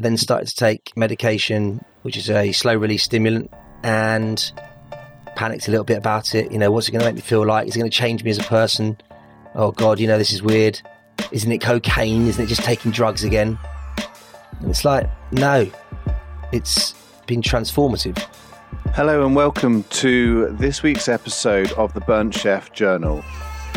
Then started to take medication, which is a slow release stimulant, and panicked a little bit about it. You know, what's it going to make me feel like? Is it going to change me as a person? Oh God, you know, this is weird. Isn't it cocaine? Isn't it just taking drugs again? And it's like, no, it's been transformative. Hello and welcome to this week's episode of the Burnt Chef Journal,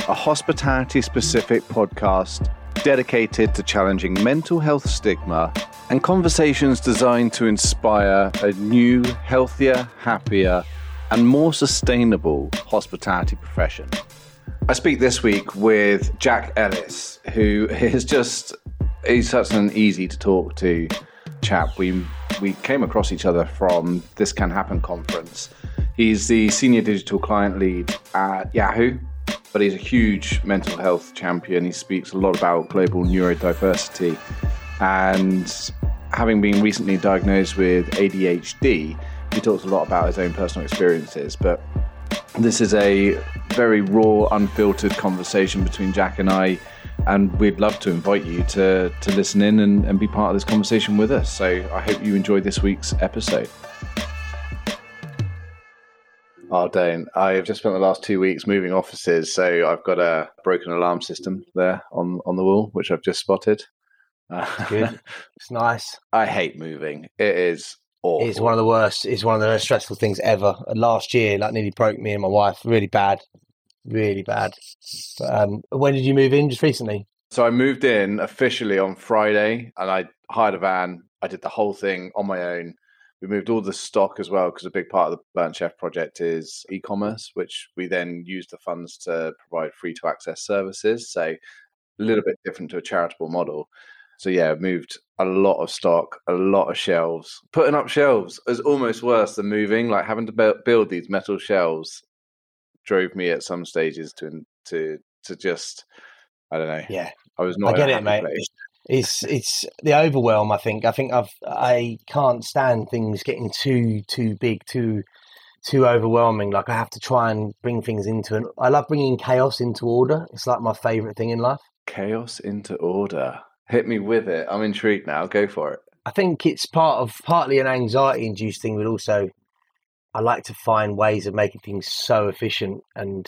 a hospitality specific podcast dedicated to challenging mental health stigma and conversations designed to inspire a new, healthier, happier, and more sustainable hospitality profession. I speak this week with Jack Ellis, who is just he's such an easy to talk to chap. We we came across each other from This Can Happen conference. He's the senior digital client lead at Yahoo, but he's a huge mental health champion. He speaks a lot about global neurodiversity and having been recently diagnosed with ADHD, he talks a lot about his own personal experiences. But this is a very raw, unfiltered conversation between Jack and I, and we'd love to invite you to to listen in and, and be part of this conversation with us. So I hope you enjoyed this week's episode. Oh, Dane, I have just spent the last two weeks moving offices, so I've got a broken alarm system there on, on the wall, which I've just spotted. Good. it's nice. I hate moving. It is awful. It's one of the worst. It's one of the most stressful things ever. And last year, like, nearly broke me and my wife. Really bad. Really bad. But, um, when did you move in? Just recently? So I moved in officially on Friday, and I hired a van. I did the whole thing on my own. We moved all the stock as well because a big part of the Burnt Chef project is e-commerce, which we then use the funds to provide free to access services. So a little bit different to a charitable model. So yeah, moved a lot of stock, a lot of shelves. Putting up shelves is almost worse than moving. Like having to build these metal shelves drove me at some stages to to to just I don't know. Yeah, I was not. I get it, mate. Place. It's it's the overwhelm. I think. I think I've I can't stand things getting too too big, too too overwhelming. Like I have to try and bring things into an. I love bringing chaos into order. It's like my favorite thing in life. Chaos into order. Hit me with it. I'm intrigued now. Go for it. I think it's part of partly an anxiety induced thing, but also I like to find ways of making things so efficient. And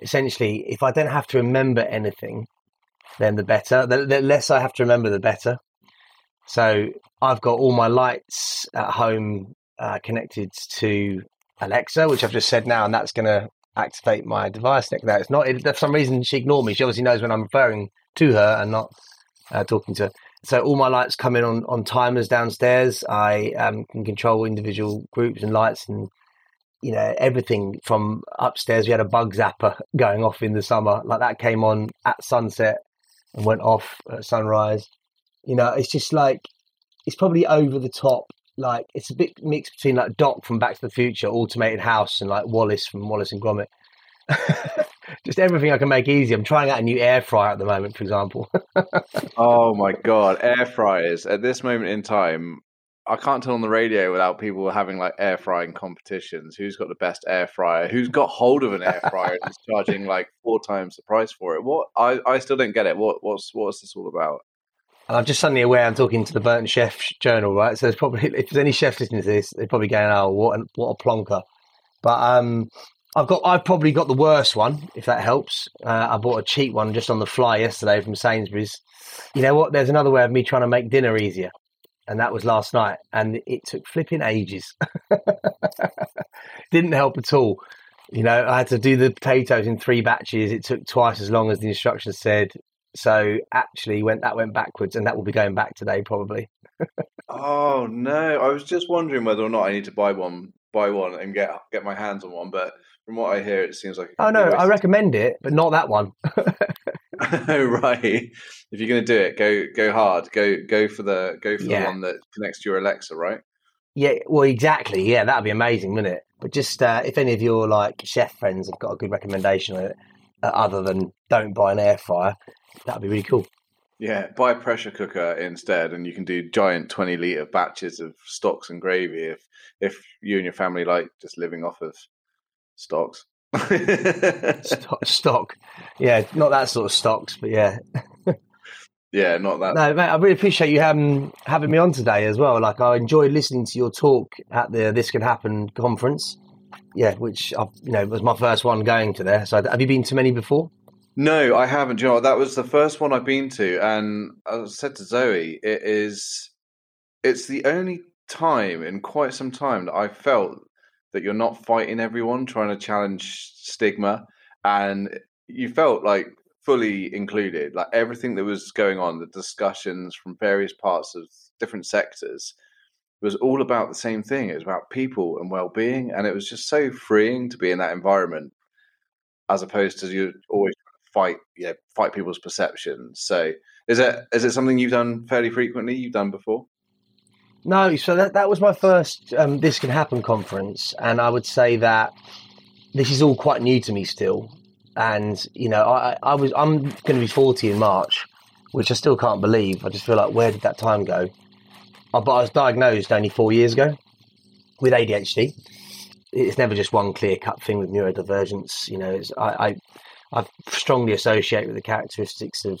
essentially, if I don't have to remember anything, then the better. The, the less I have to remember, the better. So I've got all my lights at home uh, connected to Alexa, which I've just said now, and that's going to activate my device. Now it's not. It, for some reason, she ignored me. She obviously knows when I'm referring to her and not uh, talking to. her. So all my lights come in on, on timers downstairs. I um, can control individual groups and lights and you know everything from upstairs. We had a bug zapper going off in the summer, like that came on at sunset and went off at sunrise. You know, it's just like it's probably over the top. Like it's a bit mixed between like Doc from Back to the Future, Automated House, and like Wallace from Wallace and Gromit. just everything I can make easy. I'm trying out a new air fryer at the moment, for example. oh my god, air fryers! At this moment in time, I can't tell on the radio without people having like air frying competitions. Who's got the best air fryer? Who's got hold of an air fryer and is charging like four times the price for it? What? I, I still don't get it. What what's what's this all about? And I'm just suddenly aware I'm talking to the Burnt Chef Journal, right? So there's probably if there's any chefs listening to this, they're probably going, "Oh, what a, what a plonker." But um, I've got I've probably got the worst one, if that helps. Uh, I bought a cheap one just on the fly yesterday from Sainsbury's. You know what? There's another way of me trying to make dinner easier, and that was last night, and it took flipping ages. Didn't help at all. You know, I had to do the potatoes in three batches. It took twice as long as the instructions said. So actually, went that went backwards, and that will be going back today probably. oh no! I was just wondering whether or not I need to buy one, buy one, and get get my hands on one, but from what I hear, it seems like. Oh no, I recommend it, but not that one. oh right! If you're going to do it, go go hard. Go go for the go for yeah. the one that connects to your Alexa, right? Yeah, well, exactly. Yeah, that'd be amazing, wouldn't it? But just uh, if any of your like chef friends have got a good recommendation on it, uh, other than don't buy an air fryer, that'd be really cool. Yeah, buy a pressure cooker instead, and you can do giant twenty liter batches of stocks and gravy. If if you and your family like just living off of stocks. stock, stock, yeah, not that sort of stocks, but yeah. Yeah, not that. No, mate, I really appreciate you having having me on today as well. Like I enjoyed listening to your talk at the This Can Happen conference. Yeah, which I, you know was my first one going to there. So have you been to many before? No, I haven't. You know, that was the first one I've been to, and I said to Zoe, it is, it's the only time in quite some time that I felt that you're not fighting everyone trying to challenge stigma, and you felt like fully included. Like everything that was going on, the discussions from various parts of different sectors was all about the same thing. It was about people and well-being, and it was just so freeing to be in that environment, as opposed to you always fight, you know, fight people's perceptions. So, is it is it something you've done fairly frequently? You've done before? No, so that that was my first um, This Can Happen conference, and I would say that this is all quite new to me still and you know, I, I was I'm going to be 40 in March, which I still can't believe. I just feel like where did that time go? Uh, but I was diagnosed only four years ago with ADHD. It's never just one clear cut thing with neurodivergence. You know, I, I I strongly associate with the characteristics of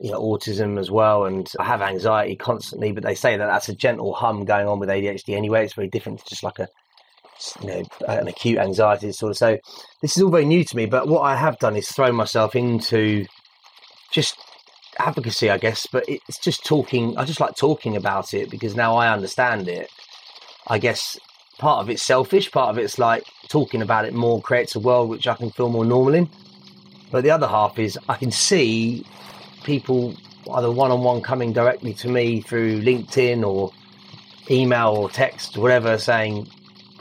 you know, autism as well, and I have anxiety constantly. But they say that that's a gentle hum going on with ADHD anyway. It's very different to just like a you know, an acute anxiety disorder. So this is all very new to me. But what I have done is throw myself into just advocacy, I guess. But it's just talking. I just like talking about it because now I understand it. I guess part of it's selfish, part of it's like talking about it more creates a world which I can feel more normal in. But the other half is I can see people either one on one coming directly to me through LinkedIn or email or text, or whatever, saying,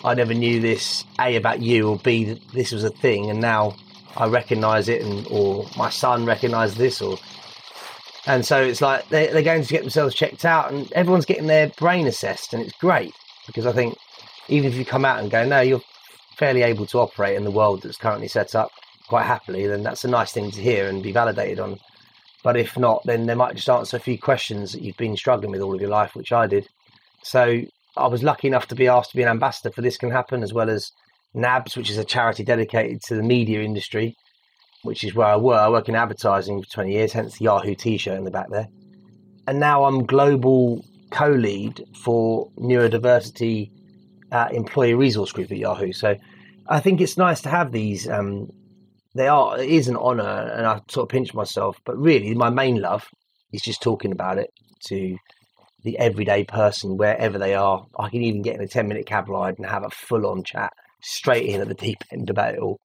I never knew this A about you or B this was a thing and now I recognise it and or my son recognised this or and so it's like they, they're going to get themselves checked out and everyone's getting their brain assessed and it's great because I think even if you come out and go no you're fairly able to operate in the world that's currently set up quite happily then that's a nice thing to hear and be validated on but if not then they might just answer a few questions that you've been struggling with all of your life which I did so I was lucky enough to be asked to be an ambassador for This Can Happen, as well as NABS, which is a charity dedicated to the media industry, which is where I work. I work in advertising for 20 years, hence the Yahoo t shirt in the back there. And now I'm global co lead for neurodiversity uh, employee resource group at Yahoo. So I think it's nice to have these. Um, they are, it is an honor, and I sort of pinch myself, but really, my main love is just talking about it to the everyday person wherever they are. I can even get in a 10 minute cab ride and have a full on chat straight in at the deep end about it all.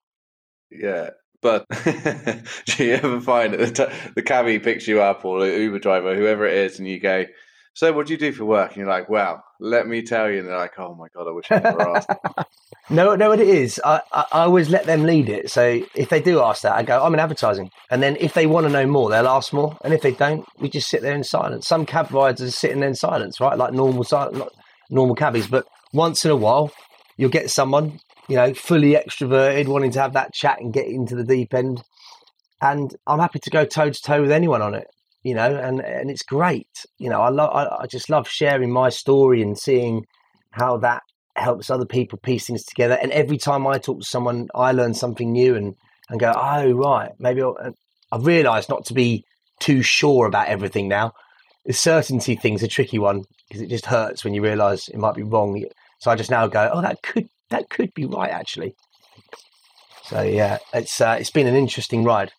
Yeah. But do you ever find that the, the cabbie picks you up or the Uber driver, whoever it is, and you go, So, what do you do for work? And you're like, Well, let me tell you. And they're like, Oh my God, I wish I never asked. No, no, it is. I, I, I, always let them lead it. So if they do ask that, I go, I'm in advertising. And then if they want to know more, they'll ask more. And if they don't, we just sit there in silence. Some cab riders are sitting there in silence, right? Like normal not normal cabbies. But once in a while, you'll get someone, you know, fully extroverted, wanting to have that chat and get into the deep end. And I'm happy to go toe to toe with anyone on it, you know, and, and it's great. You know, I love, I, I just love sharing my story and seeing how that helps other people piece things together. And every time I talk to someone, I learn something new and, and go, oh, right, maybe I'll, I've realized not to be too sure about everything now. The certainty thing's a tricky one because it just hurts when you realize it might be wrong. So I just now go, oh, that could that could be right actually. So yeah, it's uh, it's been an interesting ride.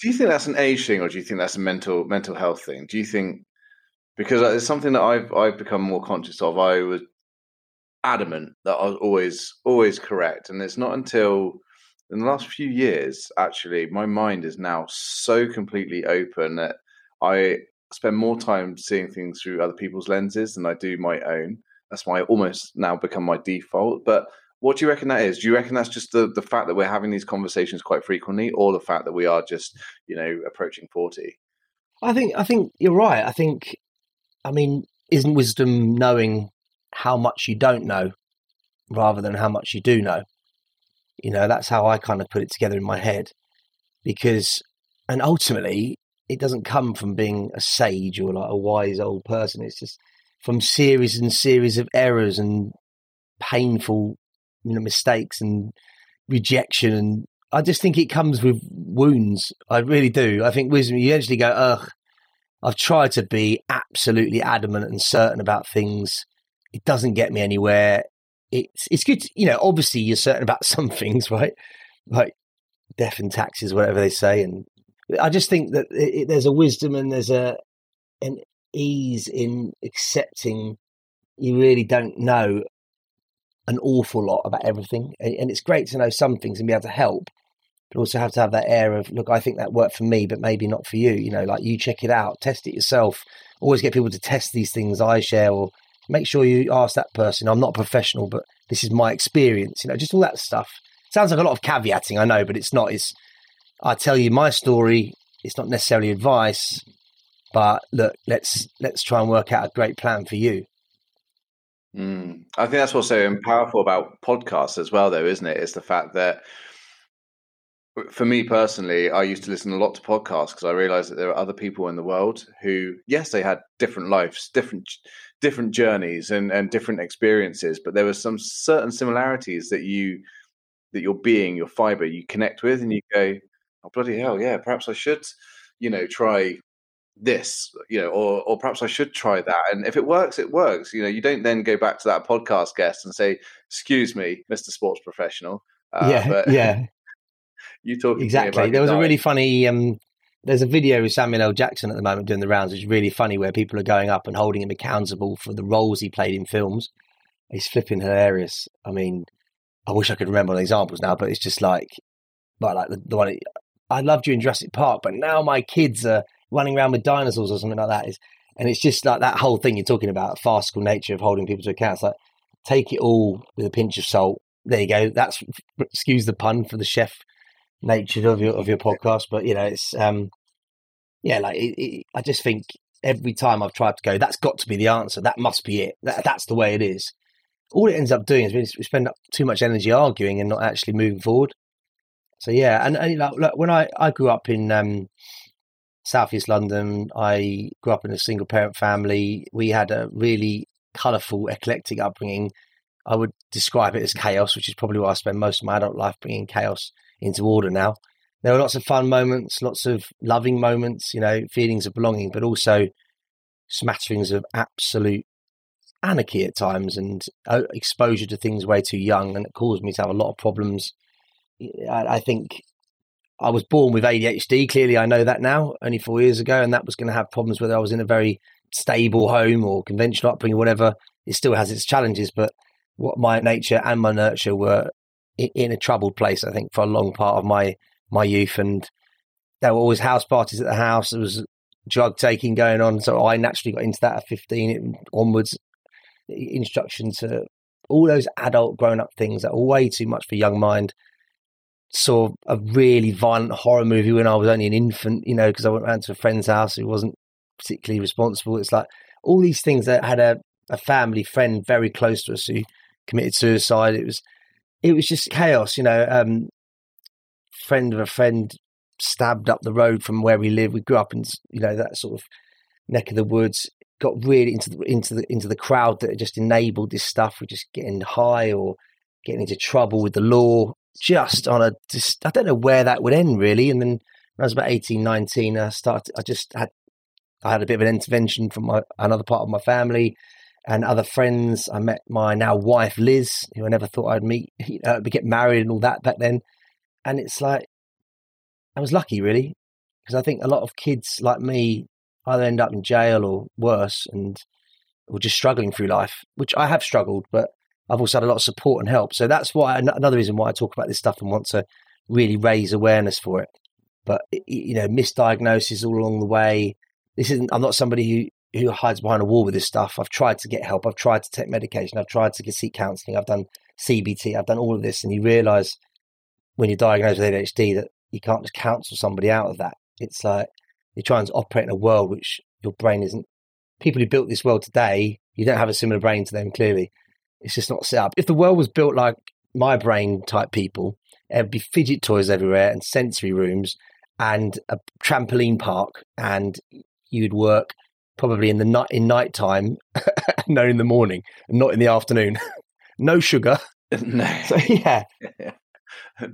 Do you think that's an age thing, or do you think that's a mental mental health thing? Do you think because it's something that I've I've become more conscious of. I was adamant that I was always always correct, and it's not until in the last few years actually my mind is now so completely open that I spend more time seeing things through other people's lenses than I do my own. That's why I almost now become my default. But what do you reckon that is? Do you reckon that's just the, the fact that we're having these conversations quite frequently, or the fact that we are just, you know, approaching forty? I think I think you're right. I think I mean, isn't wisdom knowing how much you don't know rather than how much you do know. You know, that's how I kind of put it together in my head. Because, and ultimately, it doesn't come from being a sage or like a wise old person. It's just from series and series of errors and painful, you know, mistakes and rejection. And I just think it comes with wounds. I really do. I think wisdom, you actually go, ugh, I've tried to be absolutely adamant and certain about things. It doesn't get me anywhere. It's it's good, to, you know. Obviously, you're certain about some things, right? Like death and taxes, whatever they say. And I just think that it, it, there's a wisdom and there's a an ease in accepting you really don't know an awful lot about everything, and, and it's great to know some things and be able to help but also have to have that air of look i think that worked for me but maybe not for you you know like you check it out test it yourself always get people to test these things i share or make sure you ask that person. I'm not a professional but this is my experience you know just all that stuff. Sounds like a lot of caveating i know but it's not it's i tell you my story it's not necessarily advice but look let's let's try and work out a great plan for you. Mm. i think that's what's so powerful about podcasts as well though isn't it? It's the fact that for me personally, I used to listen a lot to podcasts because I realized that there are other people in the world who, yes, they had different lives, different different journeys, and and different experiences, but there were some certain similarities that you that your being, your fiber, you connect with, and you go, "Oh bloody hell, yeah, perhaps I should, you know, try this, you know, or or perhaps I should try that." And if it works, it works. You know, you don't then go back to that podcast guest and say, "Excuse me, Mister Sports Professional." Uh, yeah, but, yeah you talk exactly. There was a really funny. Um, there's a video with Samuel L. Jackson at the moment doing the rounds, which is really funny, where people are going up and holding him accountable for the roles he played in films. He's flipping hilarious. I mean, I wish I could remember the examples now, but it's just like, but like the, the one I loved you in Jurassic Park, but now my kids are running around with dinosaurs or something like that. Is and it's just like that whole thing you're talking about, farcical nature of holding people to account. It's like take it all with a pinch of salt. There you go. That's excuse the pun for the chef nature of your of your podcast, but you know, it's um, yeah, like it, it, I just think every time I've tried to go, that's got to be the answer. That must be it. That, that's the way it is. All it ends up doing is we spend up too much energy arguing and not actually moving forward. So yeah, and, and like, look, when I I grew up in um, Southeast London, I grew up in a single parent family. We had a really colourful, eclectic upbringing. I would describe it as chaos, which is probably why I spend most of my adult life bringing chaos into order now. There were lots of fun moments, lots of loving moments, you know, feelings of belonging, but also smatterings of absolute anarchy at times and uh, exposure to things way too young. And it caused me to have a lot of problems. I, I think I was born with ADHD. Clearly, I know that now, only four years ago, and that was going to have problems whether I was in a very stable home or conventional upbringing, whatever. It still has its challenges, but what my nature and my nurture were in a troubled place. I think for a long part of my my youth, and there were always house parties at the house. There was drug taking going on, so I naturally got into that at fifteen onwards. Instruction to all those adult grown up things that are way too much for young mind. Saw a really violent horror movie when I was only an infant, you know, because I went around to a friend's house who wasn't particularly responsible. It's like all these things that had a, a family friend very close to us who committed suicide. It was it was just chaos, you know. Um, friend of a friend stabbed up the road from where we live. We grew up in, you know, that sort of neck of the woods. Got really into the into the into the crowd that just enabled this stuff. We're just getting high or getting into trouble with the law. Just on a, just I don't know where that would end really. And then when I was about 18, 19, I started. I just had I had a bit of an intervention from my another part of my family and other friends. I met my now wife Liz, who I never thought I'd meet, uh, get married and all that back then. And it's like I was lucky, really, because I think a lot of kids like me either end up in jail or worse, and or just struggling through life, which I have struggled, but I've also had a lot of support and help. So that's why another reason why I talk about this stuff and want to really raise awareness for it. But you know, misdiagnosis all along the way. This isn't. I'm not somebody who who hides behind a wall with this stuff. I've tried to get help. I've tried to take medication. I've tried to get seek counselling. I've done CBT. I've done all of this, and you realise when you're diagnosed with ADHD that you can't just counsel somebody out of that. It's like you're trying to operate in a world which your brain isn't. People who built this world today, you don't have a similar brain to them. Clearly, it's just not set up. If the world was built like my brain type people, there'd be fidget toys everywhere and sensory rooms and a trampoline park, and you'd work probably in the night in night time, no in the morning, not in the afternoon. no sugar. No. So yeah.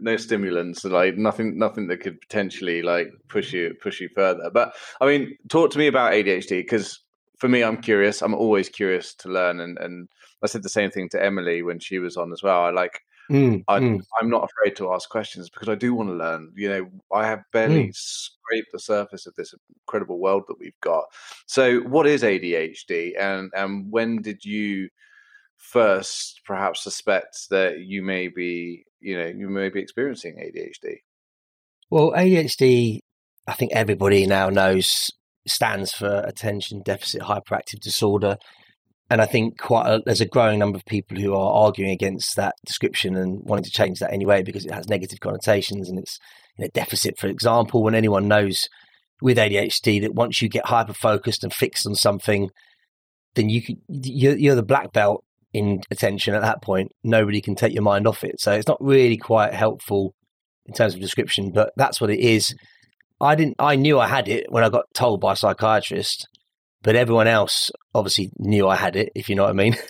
no stimulants, like nothing, nothing that could potentially like push you push you further. But I mean, talk to me about ADHD because for me, I'm curious. I'm always curious to learn, and and I said the same thing to Emily when she was on as well. I like. Mm, I, mm. I'm not afraid to ask questions because I do want to learn. You know, I have barely Mm. scraped the surface of this incredible world that we've got. So, what is ADHD, and and when did you first perhaps suspect that you may be, you know, you may be experiencing ADHD? Well, ADHD, I think everybody now knows stands for attention deficit hyperactive disorder. And I think quite a, there's a growing number of people who are arguing against that description and wanting to change that anyway because it has negative connotations and it's you know, deficit, for example, when anyone knows with ADHD that once you get hyper focused and fixed on something, then you can, you're, you're the black belt in attention at that point. Nobody can take your mind off it. So it's not really quite helpful in terms of description, but that's what it is. I didn't. I knew I had it when I got told by a psychiatrist, but everyone else obviously knew I had it. If you know what I mean.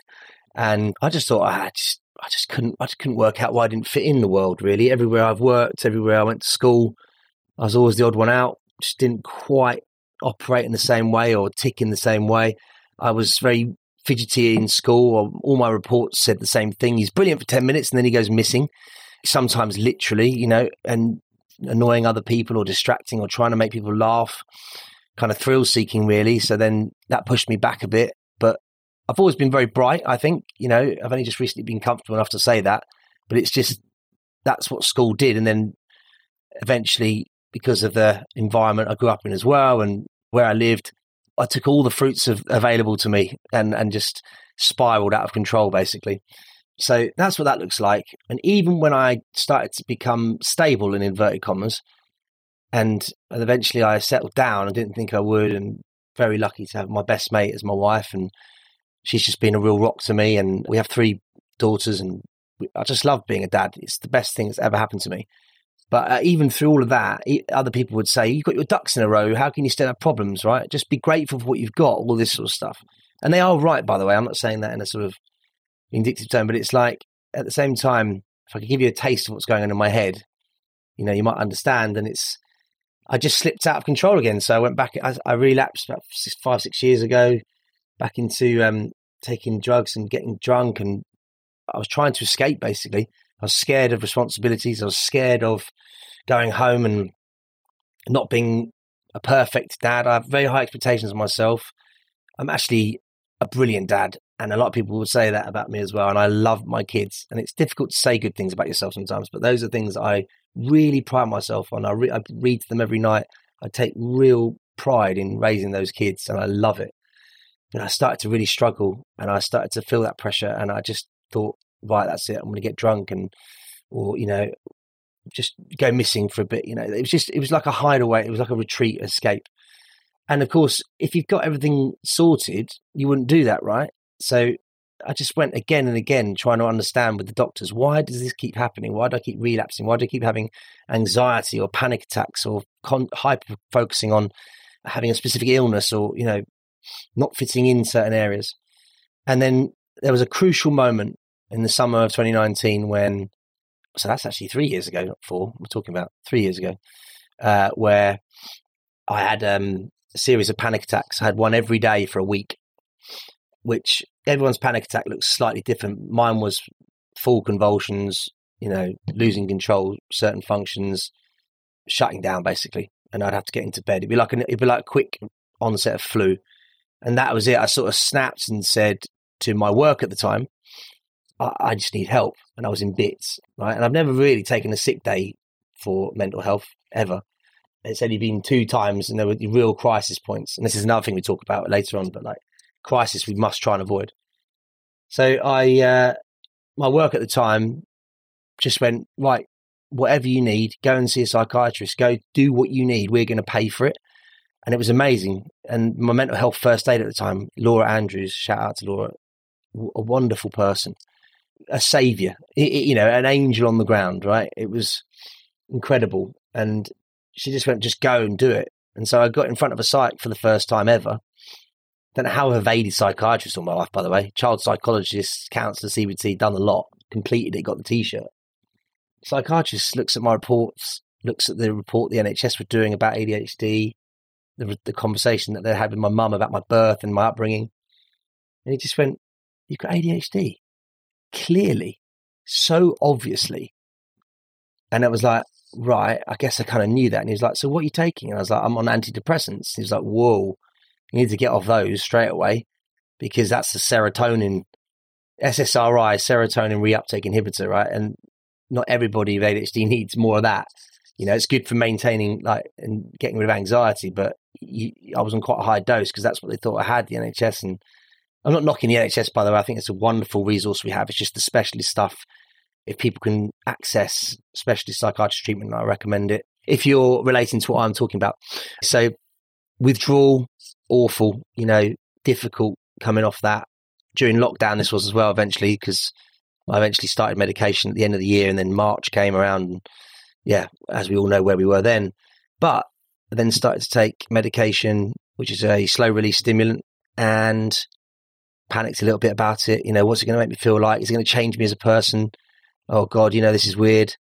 And I just thought ah, I just, I just couldn't, I just couldn't work out why I didn't fit in the world. Really, everywhere I've worked, everywhere I went to school, I was always the odd one out. Just didn't quite operate in the same way or tick in the same way. I was very fidgety in school. All my reports said the same thing. He's brilliant for ten minutes and then he goes missing. Sometimes literally, you know, and annoying other people or distracting or trying to make people laugh, kind of thrill seeking, really. So then that pushed me back a bit. But I've always been very bright, I think. You know, I've only just recently been comfortable enough to say that. But it's just that's what school did. And then eventually, because of the environment I grew up in as well and where I lived, I took all the fruits of, available to me and, and just spiraled out of control, basically. So that's what that looks like. And even when I started to become stable in inverted commas, and, eventually I settled down, I didn't think I would, and very lucky to have my best mate as my wife, and she's just been a real rock to me. And we have three daughters, and I just love being a dad. It's the best thing that's ever happened to me. But uh, even through all of that, other people would say, "You've got your ducks in a row. How can you still have problems? Right? Just be grateful for what you've got. All this sort of stuff." And they are right, by the way. I'm not saying that in a sort of vindictive tone, but it's like at the same time, if I could give you a taste of what's going on in my head, you know, you might understand. And it's, I just slipped out of control again. So I went back, I, I relapsed about six, five, six years ago, back into um, taking drugs and getting drunk. And I was trying to escape basically. I was scared of responsibilities. I was scared of going home and not being a perfect dad. I have very high expectations of myself. I'm actually a brilliant dad. And a lot of people will say that about me as well. And I love my kids. And it's difficult to say good things about yourself sometimes, but those are things I really pride myself on. I, re- I read to them every night. I take real pride in raising those kids and I love it. But I started to really struggle and I started to feel that pressure. And I just thought, right, that's it. I'm going to get drunk and, or, you know, just go missing for a bit. You know, it was just, it was like a hideaway. It was like a retreat escape. And of course, if you've got everything sorted, you wouldn't do that, right? So I just went again and again trying to understand with the doctors why does this keep happening? Why do I keep relapsing? Why do I keep having anxiety or panic attacks or con- hyper focusing on having a specific illness or you know not fitting in certain areas? And then there was a crucial moment in the summer of 2019 when so that's actually three years ago, not four. We're talking about three years ago, uh, where I had um, a series of panic attacks. I had one every day for a week, which everyone's panic attack looks slightly different. Mine was full convulsions, you know, losing control, certain functions, shutting down basically, and I'd have to get into bed. It'd be like an, it'd be like a quick onset of flu, and that was it. I sort of snapped and said to my work at the time, I, I just need help, and I was in bits, right? And I've never really taken a sick day for mental health ever. It's only been two times, and there were real crisis points. And this is another thing we talk about later on, but like crisis we must try and avoid. So I, uh, my work at the time just went, right, whatever you need, go and see a psychiatrist, go do what you need. We're going to pay for it. And it was amazing. And my mental health first aid at the time, Laura Andrews, shout out to Laura, a wonderful person, a savior, you know, an angel on the ground, right? It was incredible. And she just went, just go and do it. And so I got in front of a psych for the first time ever don't know how I've evaded psychiatrists all my life, by the way. Child psychologists, counsellors, CBT, done a lot, completed it, got the t shirt. psychiatrist looks at my reports, looks at the report the NHS were doing about ADHD, the, the conversation that they had with my mum about my birth and my upbringing. And he just went, You've got ADHD. Clearly, so obviously. And it was like, Right, I guess I kind of knew that. And he was like, So what are you taking? And I was like, I'm on antidepressants. He was like, Whoa, you need to get off those straight away because that's the serotonin, SSRI, serotonin reuptake inhibitor, right? And not everybody with ADHD needs more of that. You know, it's good for maintaining like and getting rid of anxiety, but you, I was on quite a high dose because that's what they thought I had the NHS. And I'm not knocking the NHS, by the way. I think it's a wonderful resource we have. It's just the specialist stuff. If people can access specialist psychiatrist treatment, I recommend it. If you're relating to what I'm talking about, so withdrawal, awful. You know, difficult coming off that during lockdown. This was as well eventually because I eventually started medication at the end of the year, and then March came around. And yeah, as we all know where we were then, but I then started to take medication, which is a slow release stimulant, and panicked a little bit about it. You know, what's it going to make me feel like? Is it going to change me as a person? Oh God, you know, this is weird.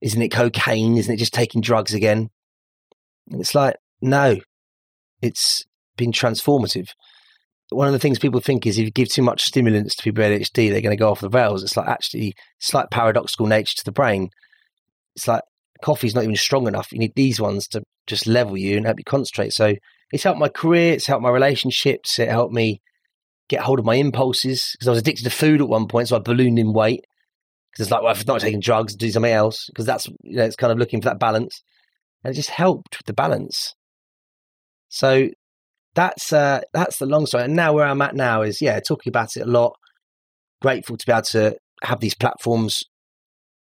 Isn't it cocaine? Isn't it just taking drugs again? And it's like, no, it's been transformative. One of the things people think is if you give too much stimulants to people with ADHD, they're going to go off the rails. It's like actually slight paradoxical nature to the brain. It's like coffee's not even strong enough. You need these ones to just level you and help you concentrate. So it's helped my career, it's helped my relationships, it helped me get hold of my impulses because I was addicted to food at one point, so I ballooned in weight. Because it's like, well, if I'm not taking drugs, do something else. Because that's you know, it's kind of looking for that balance, and it just helped with the balance. So that's uh, that's the long story. And now where I'm at now is yeah, talking about it a lot. Grateful to be able to have these platforms,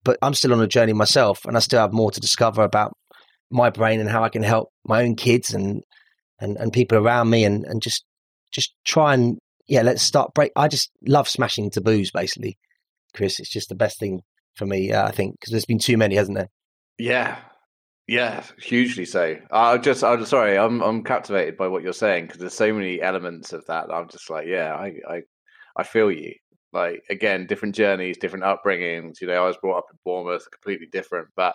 but I'm still on a journey myself, and I still have more to discover about my brain and how I can help my own kids and and, and people around me, and and just just try and yeah, let's start break. I just love smashing taboos, basically, Kris. It's just the best thing for me, uh, I think, because there's been too many, hasn't there? Yeah, yeah, hugely so. I just, I'm sorry, I'm I'm captivated by what you're saying because there's so many elements of that. I'm just like, yeah, I, I, I feel you. Like again, different journeys, different upbringings. You know, I was brought up in Bournemouth, completely different, but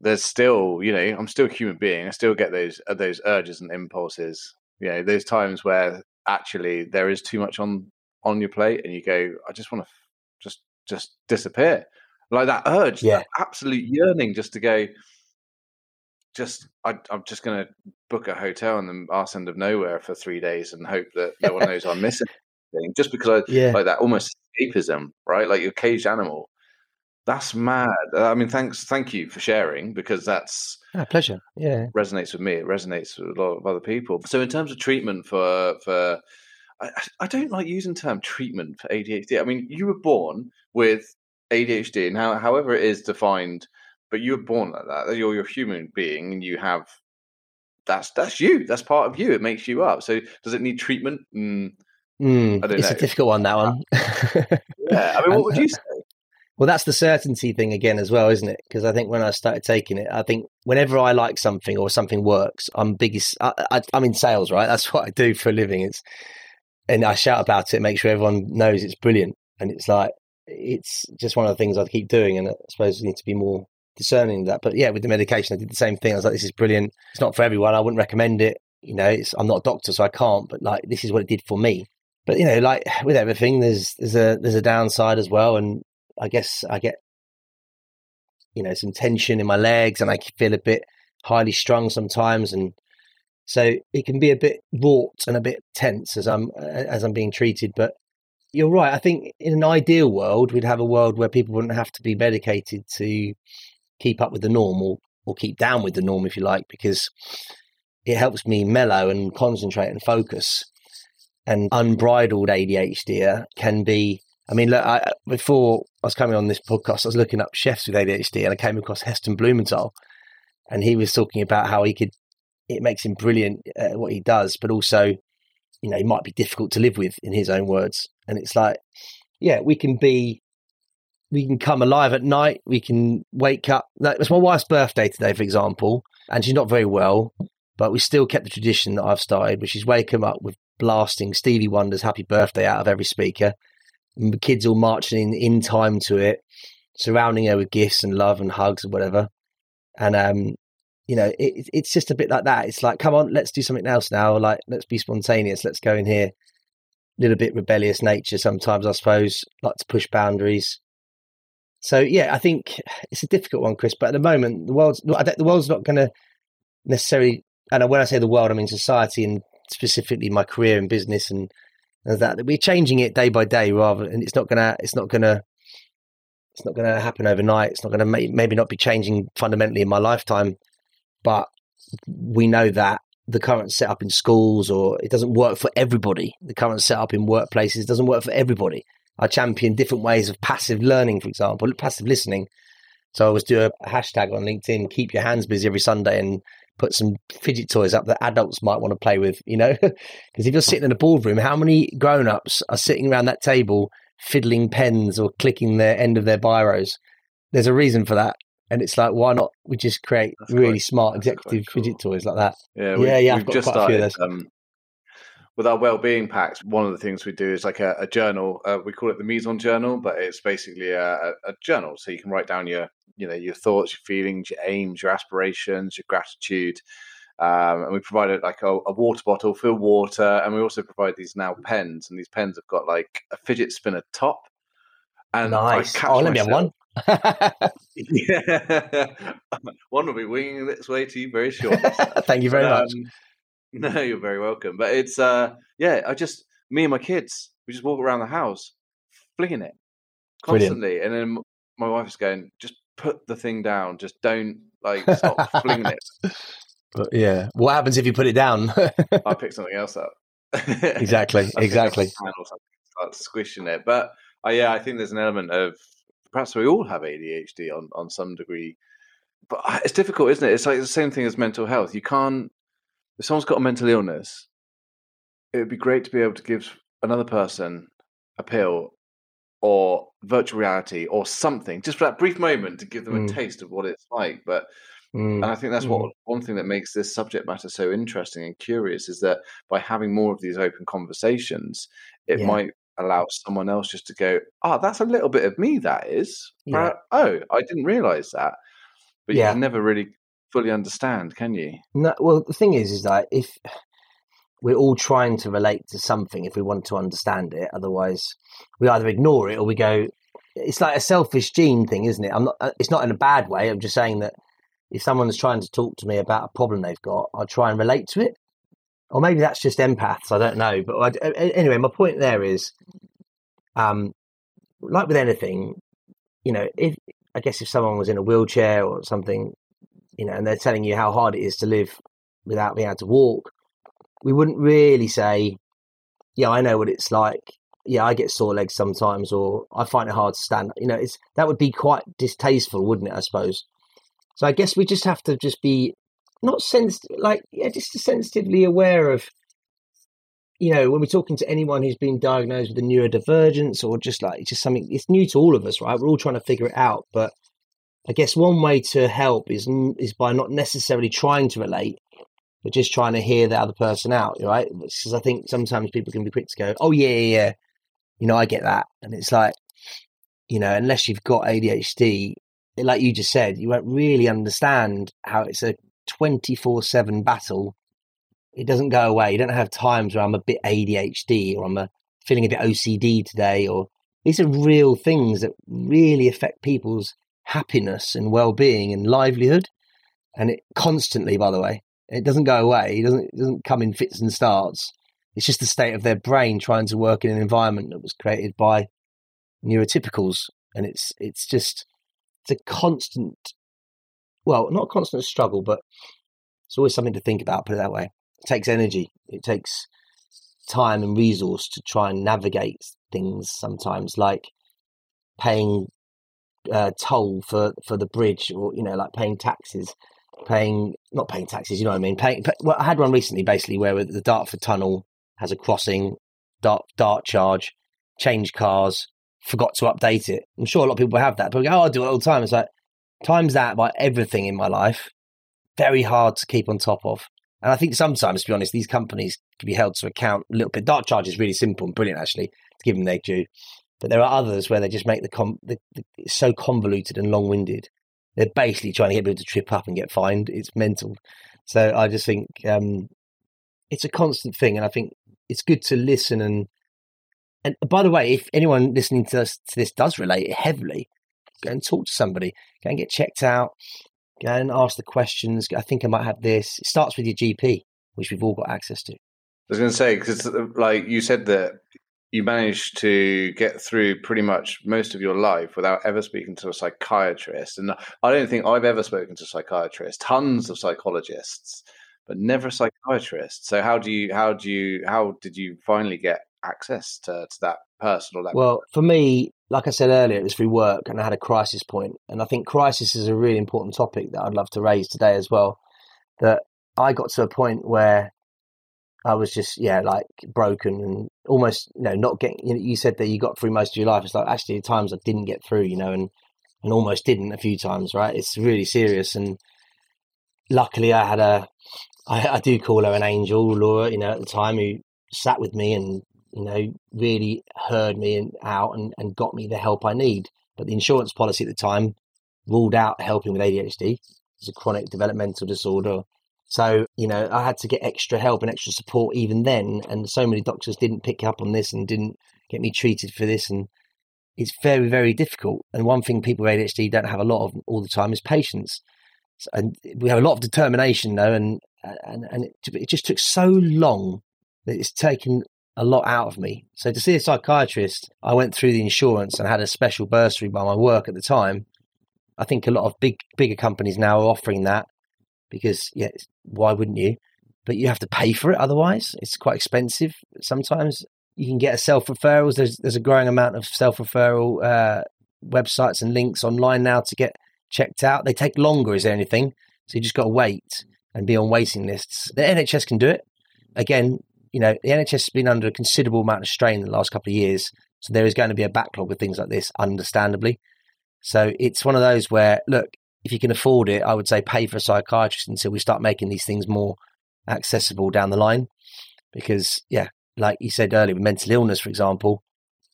there's still, you know, I'm still a human being. I still get those uh, those urges and impulses. You know, those times where actually there is too much on on your plate, and you go, I just want to just just disappear like that urge, yeah. that absolute yearning just to go. Just, I, am just going to book a hotel in the arse end of nowhere for three days and hope that no one knows I'm missing anything. Just because, I, yeah. like that, almost escapism, right? Like your caged animal. That's mad. I mean, thanks, thank you for sharing because that's ah, pleasure. Yeah, resonates with me. It resonates with a lot of other people. So, in terms of treatment for for, I, I don't like using the term treatment for ADHD. I mean, you were born with ADHD and how, however it is defined, but you were born like that. You're, you're a human being and you have that's that's you. That's part of you. It makes you up. So does it need treatment? Mm, mm, it's know. a difficult one. That one. yeah. I mean, what would you say? Well, that's the certainty thing again as well, isn't it? Because I think when I started taking it, I think whenever I like something or something works, I'm biggest. I, I, I'm in sales, right? That's what I do for a living. It's and I shout about it, make sure everyone knows it's brilliant. And it's like it's just one of the things I keep doing, and I suppose you need to be more discerning that. But yeah, with the medication, I did the same thing. I was like, this is brilliant. It's not for everyone. I wouldn't recommend it. You know, I'm not a doctor, so I can't. But like, this is what it did for me. But you know, like with everything, there's there's a there's a downside as well, and I guess I get you know some tension in my legs, and I feel a bit highly strung sometimes, and so it can be a bit wrought and a bit tense as I'm as I'm being treated. But you're right. I think in an ideal world, we'd have a world where people wouldn't have to be medicated to keep up with the norm or, or keep down with the norm, if you like, because it helps me mellow and concentrate and focus. And unbridled ADHD can be. I mean, look, I, before I was coming on this podcast, I was looking up chefs with ADHD, and I came across Heston Blumenthal, and he was talking about how he could. It makes him brilliant at what he does, but also you know, he might be difficult to live with in his own words. And it's like, yeah, we can be, we can come alive at night. We can wake up. Like, it's my wife's birthday today, for example, and she's not very well, but we still kept the tradition that I've started, which is wake them up with blasting Stevie Wonder's happy birthday out of every speaker. And the kids all marching in, in time to it. surrounding her with gifts and love and hugs and whatever. And um, you know, it, it's just a bit like that. It's like, come on, let's do something else now. Like, let's be spontaneous. Let's go in here. Little bit rebellious nature sometimes, I suppose. Like to push boundaries. So yeah, I think it's a difficult one, Kris. But at the moment, the world's the world's not going to necessarily. And when I say the world, I mean society and specifically my career and business and, and that. We're changing it day by day, rather, and it's not gonna. It's not gonna. It's not going to happen overnight. It's not going to maybe not be changing fundamentally in my lifetime, but we know that the current setup in schools or it doesn't work for everybody. The current setup in workplaces doesn't work for everybody. I champion different ways of passive learning, for example, passive listening. So I always do a, hashtag on LinkedIn, keep your hands busy every Sunday and put some fidget toys up that adults might want to play with, you know? Because if you're sitting in a boardroom, how many grown ups are sitting around that table fiddling pens or clicking the end of their biros? There's a reason for that. And it's like, why not? We just create that's really quite, smart executive cool. fidget toys like that. Yeah, yeah, yeah. We've got just started um, with our well-being packs. One of the things we do is like a, a journal. Uh, we call it the Mise en Journal, but it's basically a, a, a, journal. So you can write down your, you know, your thoughts, your feelings, your aims, your aspirations, your gratitude. Um, and we provided like a, a, water bottle, fill water, and we also provide these now pens. And these pens have got like a fidget spinner top. And nice. Oh, let me have one yeah. One will be winging its way to you very shortly. Thank you very um, much. No, you're very welcome. But it's uh yeah, I just me and my kids, we just walk around the house flinging it constantly. Brilliant. And then my wife's going, just put the thing down, just don't like stop flinging it. But yeah. What happens if you put it down? I pick something else up. exactly. exactly. Start squishing it. But uh, yeah, I think there's an element of perhaps we all have ADHD on on some degree. But it's difficult, isn't it? It's like the same thing as mental health. You can't. If someone's got a mental illness, it would be great to be able to give another person a pill or virtual reality or something, just for that brief moment to give them mm. a taste of what it's like. But mm. and I think that's mm. what one thing that makes this subject matter so interesting and curious is that by having more of these open conversations, it yeah. might allow someone else just to go, oh, that's a little bit of me, that is. Yeah. oh, I didn't realize that. But yeah. you can never really fully understand, can you? No, well, the thing is, is that if we're all trying to relate to something, if we want to understand it, otherwise we either ignore it or we go, it's like a selfish gene thing, isn't it? I'm not, uh, it's not in a bad way. I'm just saying that if someone's trying to talk to me about a problem they've got, I try and relate to it or maybe that's just empaths. I don't know. But I, anyway, my point there is, um, like with anything, you know, if I guess if someone was in a wheelchair or something, you know, and they're telling you how hard it is to live without being able to walk, we wouldn't really say, "Yeah, I know what it's like." Yeah, I get sore legs sometimes, or I find it hard to stand. You know, it's that would be quite distasteful, wouldn't it? I suppose. So I guess we just have to just be not sensitive, like yeah, just sensitively aware of, you know, when we're talking to anyone who's been diagnosed with a neurodivergence or just like it's just something, it's new to all of us, right? We're all trying to figure it out, but I guess one way to help is is by not necessarily trying to relate, but just trying to hear the other person out, right? Because I think sometimes people can be quick to go, "Oh yeah, yeah, yeah," you know, I get that, and it's like, you know, unless you've got ADHD, like you just said, you won't really understand how it's a 24 7 battle, it doesn't go away. You don't have times where I'm a bit ADHD or I'm a, feeling a bit OCD today, or these are real things that really affect people's happiness and well being and livelihood. And it constantly, by the way, it doesn't go away. It doesn't, it doesn't come in fits and starts. It's just the state of their brain trying to work in an environment that was created by neurotypicals. And it's it's just it's a constant well, not a constant struggle, but it's always something to think about, put it that way. It takes energy, it takes time and resource to try and navigate things sometimes, like paying uh, toll for, for the bridge or, you know, like paying taxes, paying, not paying taxes, you know what I mean? Paying, pay, well, I had one recently basically where the Dartford Tunnel has a crossing, dart, dart charge, change cars, forgot to update it. I'm sure a lot of people have that, but go, oh, I do it all the time. It's like, times that by everything in my life, very hard to keep on top of. And I think sometimes, to be honest, these companies can be held to account a little bit. Dart charge is really simple and brilliant, actually, to give them their due. But there are others where they just make the, com- the, the so convoluted and long winded. They're basically trying to get people to trip up and get fined. It's mental. So I just think um, it's a constant thing, and I think it's good to listen and and by the way, if anyone listening to, to this does relate heavily, go and talk to somebody, go and get checked out, go and ask the questions. I think I might have this. It starts with your GP, which we've all got access to. I was going to say because, uh, like you said, that you managed to get through pretty much most of your life without ever speaking to a psychiatrist, and I don't think I've ever spoken to a psychiatrist. Tons of psychologists, but never a psychiatrist. So how do you how do you how did you finally get access to, to that person or that? Well, for me, like I said earlier, it was through work, and I had a crisis point. and I think crisis is a really important topic that I'd love to raise today as well. That I got to a point where I was just yeah like broken and almost you know not getting. You, know, you said that you got through most of your life. It's like actually at times I didn't get through, you know, and and almost didn't a few times. Right, it's really serious, and luckily I had a I, I do call her an angel, Laura, you know, at the time who sat with me and you know, really heard me out and, and got me the help I need. But the insurance policy at the time ruled out helping with ADHD. It's a chronic developmental disorder. So, you know, I had to get extra help and extra support even then. And so many doctors didn't pick up on this and didn't get me treated for this. And it's very, very difficult. And one thing people with ADHD don't have a lot of all the time is patience. And we have a lot of determination, though. And, and, and it, it just took so long that it's taken a lot out of me. So to see a psychiatrist, I went through the insurance and had a special bursary by my work at the time. I think a lot of big bigger companies now are offering that because yeah, why wouldn't you? But you have to pay for it otherwise. It's quite expensive. Sometimes you can get a self referrals. There's there's a growing amount of self referral uh, websites and links online now to get checked out. They take longer. Is there anything? So you just got to wait and be on waiting lists. The NHS can do it. Again, you know, the NHS has been under a considerable amount of strain in the last couple of years. So there is going to be a backlog of things like this, understandably. So it's one of those where, look, if you can afford it, I would say pay for a psychiatrist until we start making these things more accessible down the line. Because, yeah, like you said earlier, with mental illness, for example,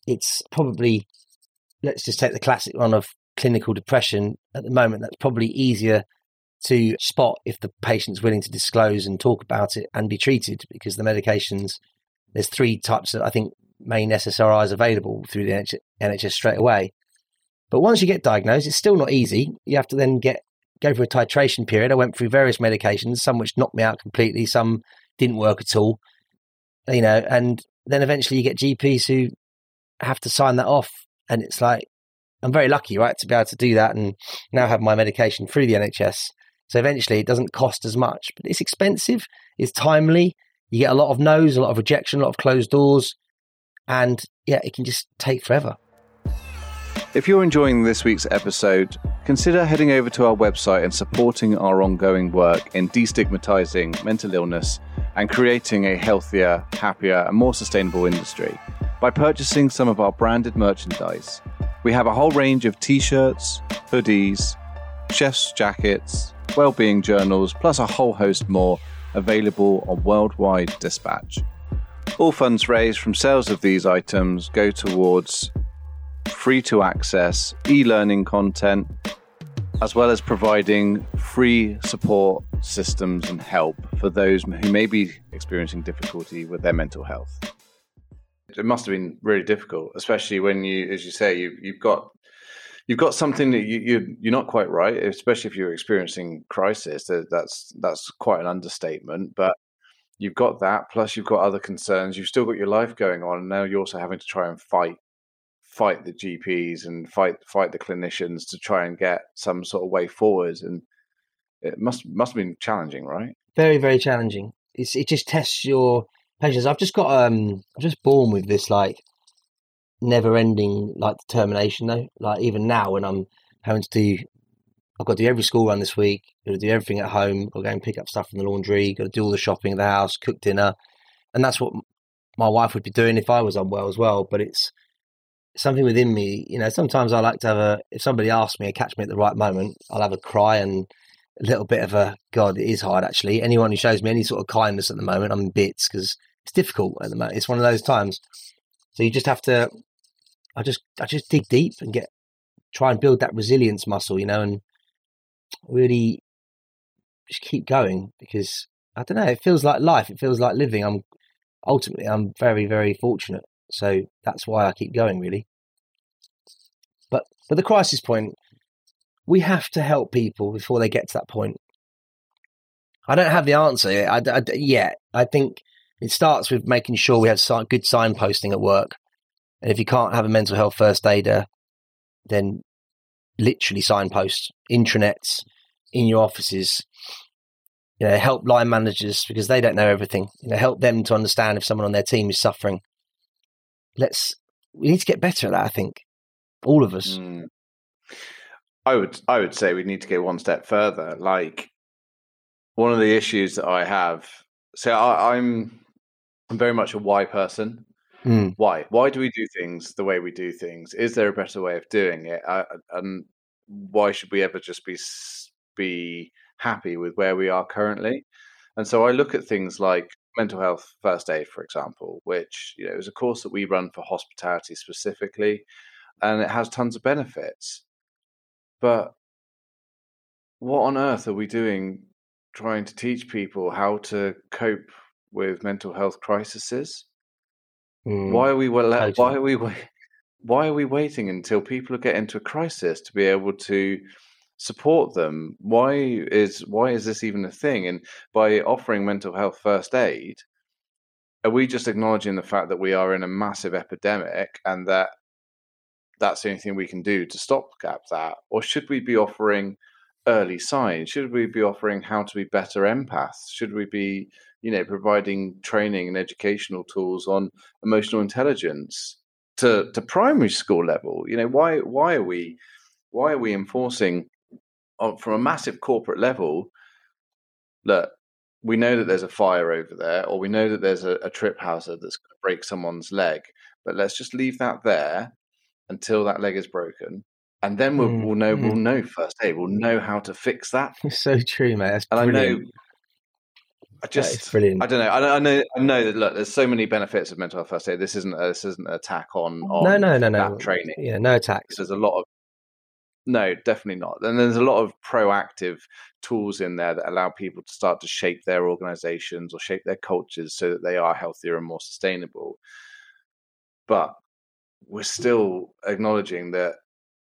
it's probably, let's just take the classic one of clinical depression. At the moment, that's probably easier to spot if the patient's willing to disclose and talk about it and be treated because the medications, there's three types of, I think, main SSRIs available through the NHS straight away. But once you get diagnosed, it's still not easy. You have to then get go through a titration period. I went through various medications, some which knocked me out completely, some didn't work at all. You know, and then eventually you get GPs who have to sign that off, and it's like I'm very lucky, right, to be able to do that and now have my medication through the NHS. So eventually it doesn't cost as much, but it's expensive, it's timely. You get a lot of no's, a lot of rejection, a lot of closed doors. And yeah, it can just take forever. If you're enjoying this week's episode, consider heading over to our website and supporting our ongoing work in destigmatizing mental illness and creating a healthier, happier, and more sustainable industry by purchasing some of our branded merchandise. We have a whole range of t shirts, hoodies, chef's jackets, well-being journals, plus a whole host more available on Worldwide Dispatch. All funds raised from sales of these items go towards free to access e learning content, as well as providing free support systems and help for those who may be experiencing difficulty with their mental health. It must have been really difficult, especially when you, as you say, you, you've got you've got something that you, you you're not quite right, especially if you're experiencing crisis. That's that's quite an understatement, but you've got that. Plus, you've got other concerns. You've still got your life going on, and now you're also having to try and fight fight the GPs and fight fight the clinicians to try and get some sort of way forward. And it must must have been challenging, right? Very very challenging. It's, it just tests your patience. I've just got um I'm just born with this like never ending like determination though. Like even now when I'm having to do I've got to do every school run this week, got to do everything at home, got to go and pick up stuff from the laundry, got to do all the shopping at the house, cook dinner. And that's what my wife would be doing if I was unwell as well. But it's something within me, you know, sometimes I like to have a if somebody asks me and catch me at the right moment, I'll have a cry and a little bit of a God, it is hard actually. Anyone who shows me any sort of kindness at the moment, I'm in bits because it's difficult at the moment. It's one of those times. So you just have to I just I just dig deep and get try and build that resilience muscle, you know, and really just keep going because I don't know, it feels like life, it feels like living. I'm ultimately I'm very very fortunate, so that's why I keep going really. But but the crisis point, we have to help people before they get to that point. I don't have the answer I, I, yet. I think it starts with making sure we have good signposting at work. And if you can't have a mental health first aider, then literally signpost intranets in your offices. You know, help line managers because they don't know everything. You know, help them to understand if someone on their team is suffering. Let's we need to get better at that. I think all of us. Mm. I would I would say we need to go one step further. Like one of the issues that I have. So I, I'm I'm very much a why person. Mm. Why? Why do we do things the way we do things? Is there a better way of doing it? I, and why should we ever just be be happy with where we are currently? And so I look at things like mental health first aid, for example, which you know is a course that we run for hospitality specifically, and it has tons of benefits. But what on earth are we doing trying to teach people how to cope with mental health crises? Mm, why are we why are we why are we waiting until people get into a crisis to be able to support them? Why is why is this even a thing? And by offering mental health first aid, are we just acknowledging the fact that we are in a massive epidemic and that that's the only thing we can do to stop that? Or should we be offering early signs? Should we be offering how to be better empaths? Should we be, you know, providing training and educational tools on emotional intelligence to, to primary school level? You know, why why are we why are we enforcing uh, from a massive corporate level that we know that there's a fire over there, or we know that there's a, a trip hazard that's going to break someone's leg, but let's just leave that there until that leg is broken and then we'll, mm, we'll know mm. we'll know first aid. We'll know how to fix that. It's so true, mate. That's and brilliant. I know. I just brilliant. I don't know. I, I, know. I know that look. There's so many benefits of mental health first aid. This isn't. A, this isn't an attack on. on no, no, no, no. training. Yeah, no attacks. There's a lot of. No, definitely not. And there's a lot of proactive tools in there that allow people to start to shape their organizations or shape their cultures so that they are healthier and more sustainable. But we're still acknowledging that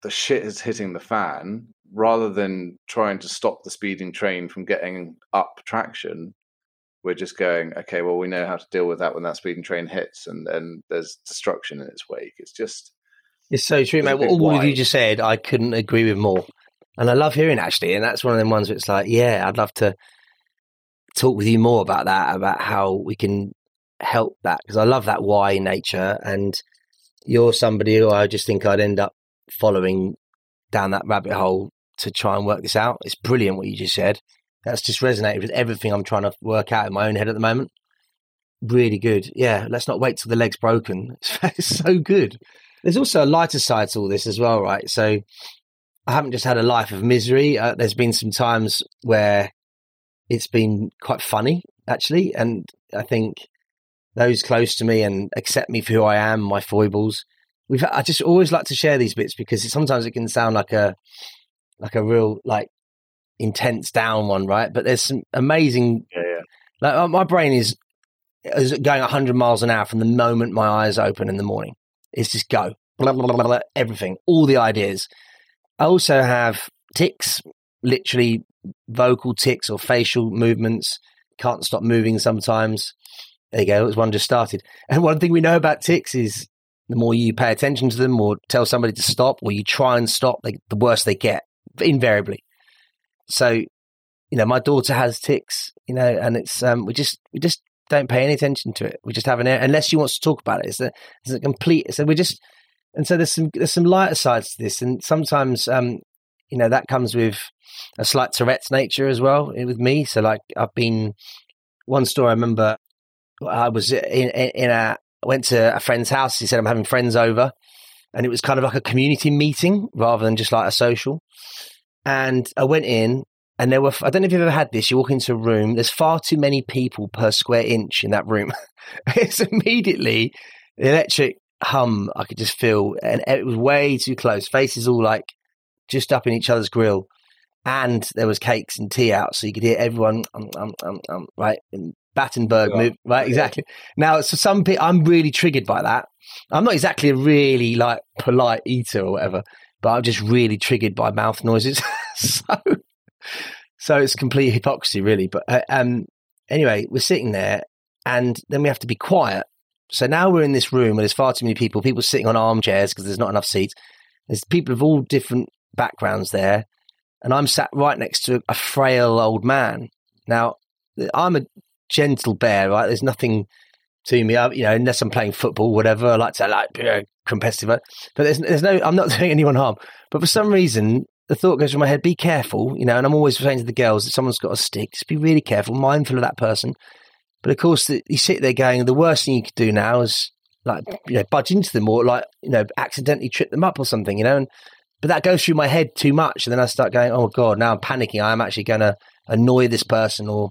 the shit is hitting the fan rather than trying to stop the speeding train from getting up traction we're just going okay well we know how to deal with that when that speeding train hits and and there's destruction in its wake it's just it's so true mate all why. of you just said i couldn't agree with more and i love hearing actually and that's one of them ones where it's like yeah i'd love to talk with you more about that about how we can help that because i love that why nature and you're somebody who i just think i'd end up following down that rabbit hole to try and work this out. It's brilliant what you just said. That's just resonated with everything I'm trying to work out in my own head at the moment. Really good. Yeah, let's not wait till the leg's broken. It's, so good. There's also a lighter side to all this as well, right? So I haven't just had a life of misery. Uh, there's been some times where it's been quite funny, actually. And I think those close to me and accept me for who I am, my foibles, we've I just always like to share these bits because sometimes it can sound like a like a real like intense down one, right? But there's some amazing. Yeah, yeah. Like uh, my brain is is going 100 miles an hour from the moment my eyes open in the morning. It's just go blah, blah, blah, blah, blah everything, all the ideas. I also have tics, literally vocal tics or facial movements. Can't stop moving sometimes. There you go. It was one just started. And one thing we know about tics is the more you pay attention to them or tell somebody to stop or you try and stop, they, the worse they get, invariably. So, you know, my daughter has tics, you know, and it's, um, we just, we just don't pay any attention to it. We just have an, unless she wants to talk about it. It's a, it's a complete, so we just, and so there's some, there's some lighter sides to this. And sometimes, um, you know, that comes with a slight Tourette's nature as well eh, with me. So like I've been, one story I remember I was in, in, in a, went to a friend's house. He said, I'm having friends over. And it was kind of like a community meeting rather than just like a social. And I went in and there were, I don't know if you've ever had this. You walk into a room, there's far too many people per square inch in that room. it's immediately the electric hum I could just feel, and it was way too close. Faces all like just up in each other's grill, and there was cakes and tea out, so you could hear everyone um, um, um, um, right in Battenberg Yeah. move, right? Exactly. Now, so some people, I'm really triggered by that. I'm not exactly a really like polite eater or whatever, but I'm just really triggered by mouth noises. so, so it's complete hypocrisy, really. But uh, um, anyway, we're sitting there, and then we have to be quiet. So now we're in this room where there's far too many people. People sitting on armchairs because there's not enough seats. There's people of all different backgrounds there, and I'm sat right next to a frail old man. Now, I'm a gentle bear, right? There's nothing to me, I, you know, unless I'm playing football, whatever. I like to like be a competitive, but there's there's no, I'm not doing anyone harm. But for some reason, the thought goes through my head: be careful, you know. And I'm always saying to the girls, that someone's got a stick, just be really careful, mindful of that person. But of course, the, you sit there going, the worst thing you could do now is like you know budge into them or like you know accidentally trip them up or something, you know. And but that goes through my head too much, and then I start going, oh god, now I'm panicking. I am actually going to annoy this person, or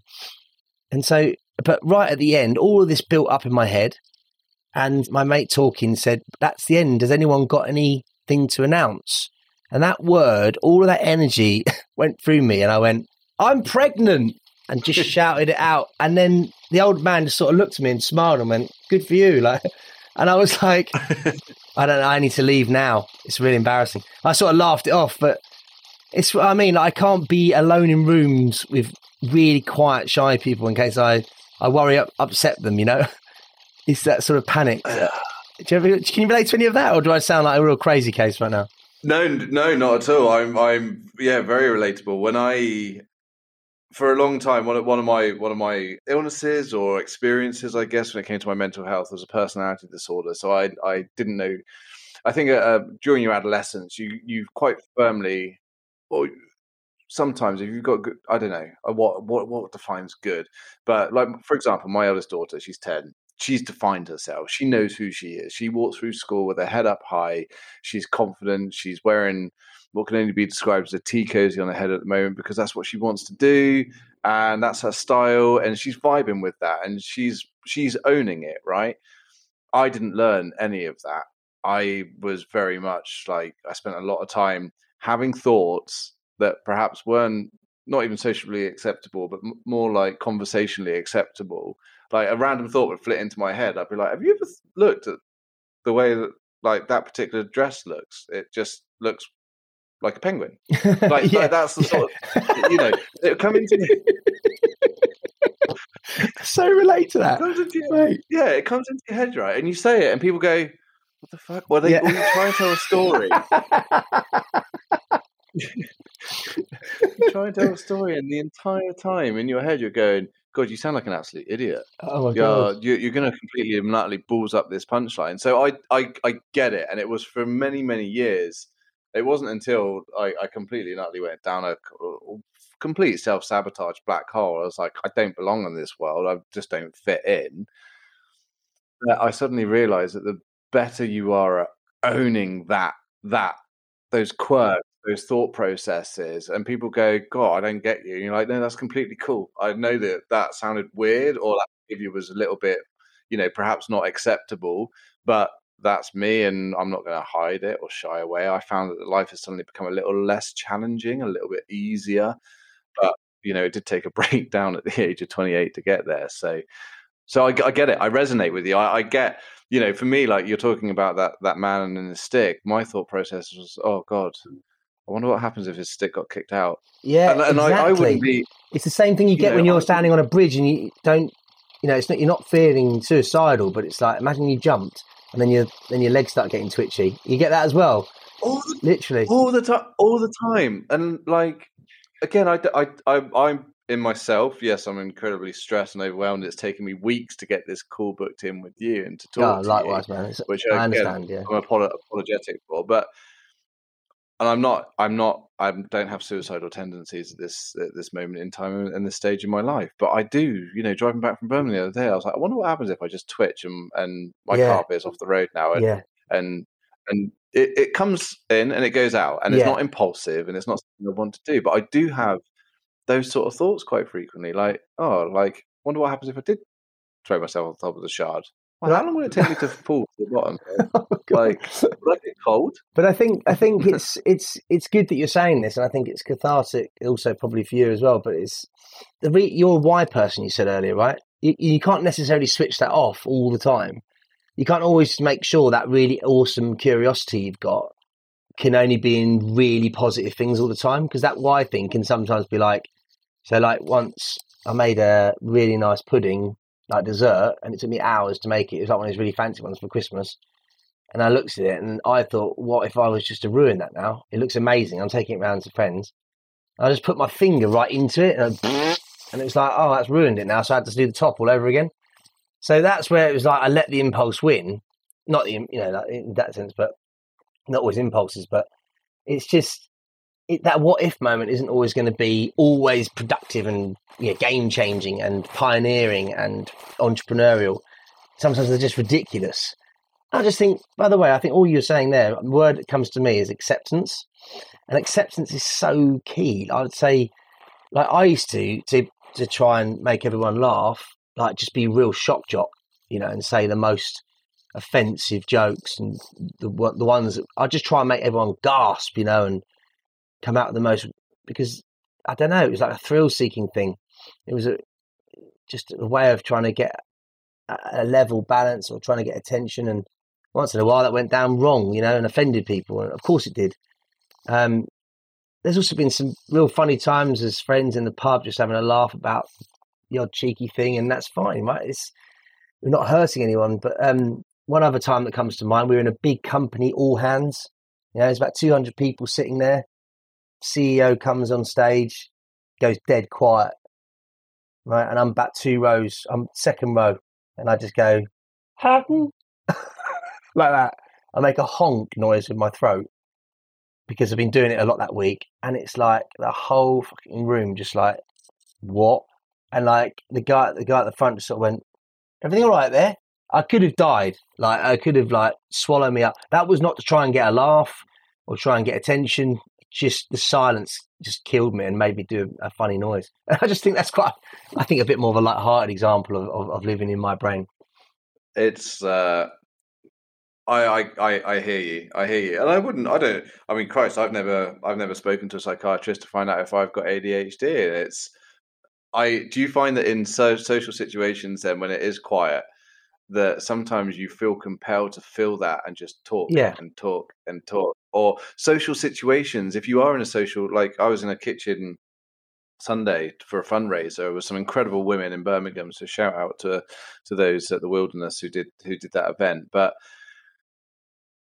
and so. But right at the end, all of this built up in my head, and my mate talking said, "That's the end. Has anyone got anything to announce?" And that word, all of that energy went through me, and I went, "I'm pregnant." And just shouted it out, and then the old man just sort of looked at me and smiled and went, "Good for you!" Like, and I was like, I don't know. I need to leave now. It's really embarrassing. I sort of laughed it off, but it's what I mean. I can't be alone in rooms with really quiet, shy people in case I, I worry up, upset them, you know? It's that sort of panic. do you ever, can you relate to any of that, or do I sound like a real crazy case right now? No, no, not at all. I'm, I'm, yeah, very relatable. When I, for a long time, one of one of my one of my illnesses or experiences, I guess, when it came to my mental health, was a personality disorder. So I, I didn't know. I think uh, during your adolescence, you, you quite firmly, or sometimes if you've got good, I don't know uh, what what what defines good, but like for example, my eldest daughter, she's ten. She's defined herself. She knows who she is. She walks through school with her head up high. She's confident. She's wearing what can only be described as a tea cozy on her head at the moment because that's what she wants to do and that's her style and she's vibing with that and she's she's owning it right i didn't learn any of that i was very much like i spent a lot of time having thoughts that perhaps weren't not even socially acceptable but m- more like conversationally acceptable. Like a random thought would flit into my head. I'd be like have you ever looked at the way that like that particular dress looks? It just looks like a penguin. Like, Yeah, like that's the sort of you know it come into so relate to that. comes into your, yeah it comes into your head right? And you say it and people go what the fuck? Well they Yeah. try and tell a story try and tell a story and the entire time in your head you're going god you sound like an absolute idiot oh my you're, god. you're, you're going to completely and utterly balls up this punchline. So I, I, I get it. And it was for many, many years. It wasn't until I, I completely and utterly went down a complete self sabotage black hole. I was like, I don't belong in this world. I just don't fit in. That I suddenly realized that the better you are at owning that, that, those quirks, those thought processes, and people go, God, I don't get you. And you're like, no, that's completely cool. I know that that sounded weird or that behavior was a little bit, you know, perhaps not acceptable, but that's me and I'm not going to hide it or shy away. I found that life has suddenly become a little less challenging, a little bit easier, but you know, it did take a breakdown at the age of 28 to get there. So, so I, I get it. I resonate with you. I, I get, you know, for me, like you're talking about that that man and the stick. My thought process was, oh God, I wonder what happens if his stick got kicked out. Yeah, And, and I, I exactly. wouldn't be. It's the same thing you you get know, when you're standing on a bridge and you don't, you know, it's not you're not feeling suicidal, but it's like imagine you jumped and then your then your legs start getting twitchy. You get that as well, All the literally. all the time all the time and like again I, I, I i'm in myself yes i'm incredibly stressed and overwhelmed it's taken me weeks to get this call booked in with you and to talk ah, to likewise, you man. It's, which I again, understand. Yeah, i'm apolo- apologetic for but and i'm not i'm not i don't have suicidal tendencies at this at this moment in time and this stage in my life but i do you know driving back from birmingham the other day i was like i wonder what happens if i just twitch and and my Yeah. car veers off the road now and yeah, and and it, it comes in and it goes out and it's Yeah. not impulsive and it's not something I want to do. But I do have those sort of thoughts quite frequently, like, oh, like, wonder what happens if I did throw myself on top of the shard. Well, how long will it take me to fall to the bottom? Oh, like, will I get cold? But I think I think it's it's it's good that you're saying this, and I think it's cathartic also probably for you as well. But it's the re- you're a why person you said earlier, right? You, you can't necessarily switch that off all the time. You can't always make sure that really awesome curiosity you've got can only be in really positive things all the time because that why thing can sometimes be like so like once I made a really nice pudding like dessert and it took me hours to make it. It was like one of those really fancy ones for Christmas. And I looked at it and I thought, what if I was just to ruin that now? It looks amazing. I'm taking it round to friends. I just put my finger right into it and, I, and it was like, oh, that's ruined it now. So I had to do the top all over again. So that's where it was like I let the impulse win. Not the, you know, in that sense, but not always impulses, but it's just it, that what if moment isn't always going to be always productive and you know, game changing and pioneering and entrepreneurial. Sometimes they're just ridiculous. I just think, by the way, I think all you're saying there, the word that comes to me is acceptance. And acceptance is so key. I would say, like I used to, to, to try and make everyone laugh, like just be real shock jock, you know, and say the most offensive jokes and the the ones that, I just try and make everyone gasp, you know, and come out with the most because I don't know, it was like a thrill seeking thing. It was a just a way of trying to get a level balance or trying to get attention. And once in a while, that went down wrong, you know, and offended people. And of course, it did. Um, there's also been some real funny times as friends in the pub just having a laugh about odd cheeky thing, and that's fine, right? It's we're not hurting anyone. But um, one other time that comes to mind, we were in a big company, all hands. You know, there's about 200 people sitting there. CEO comes on stage, goes dead quiet, right? And I'm about two rows, I'm second row, and I just go, Pardon? Mm. like that. I make a honk noise with my throat because I've been doing it a lot that week, and it's like the whole fucking room just like, what? And like the guy, the guy at the front just sort of went, everything all right there? I could have died. Like I could have like swallowed me up. That was not to try and get a laugh or try and get attention just the silence just killed me and made me do a, funny noise. And I just think that's quite, I think, a bit more of a light-hearted example of, of, of living in my brain. It's, uh, I, I, I hear you. I hear you, and I wouldn't. I don't. I mean, Christ, I've never, I've never spoken to a psychiatrist to find out if I've got ADHD. It's, I. Do you find that in so, social situations, then when it is quiet, that sometimes you feel compelled to fill that and just talk yeah. and talk and talk or social situations if you are in a social like i was in a kitchen sunday for a fundraiser with some incredible women in birmingham so shout out to to those at the wilderness who did who did that event but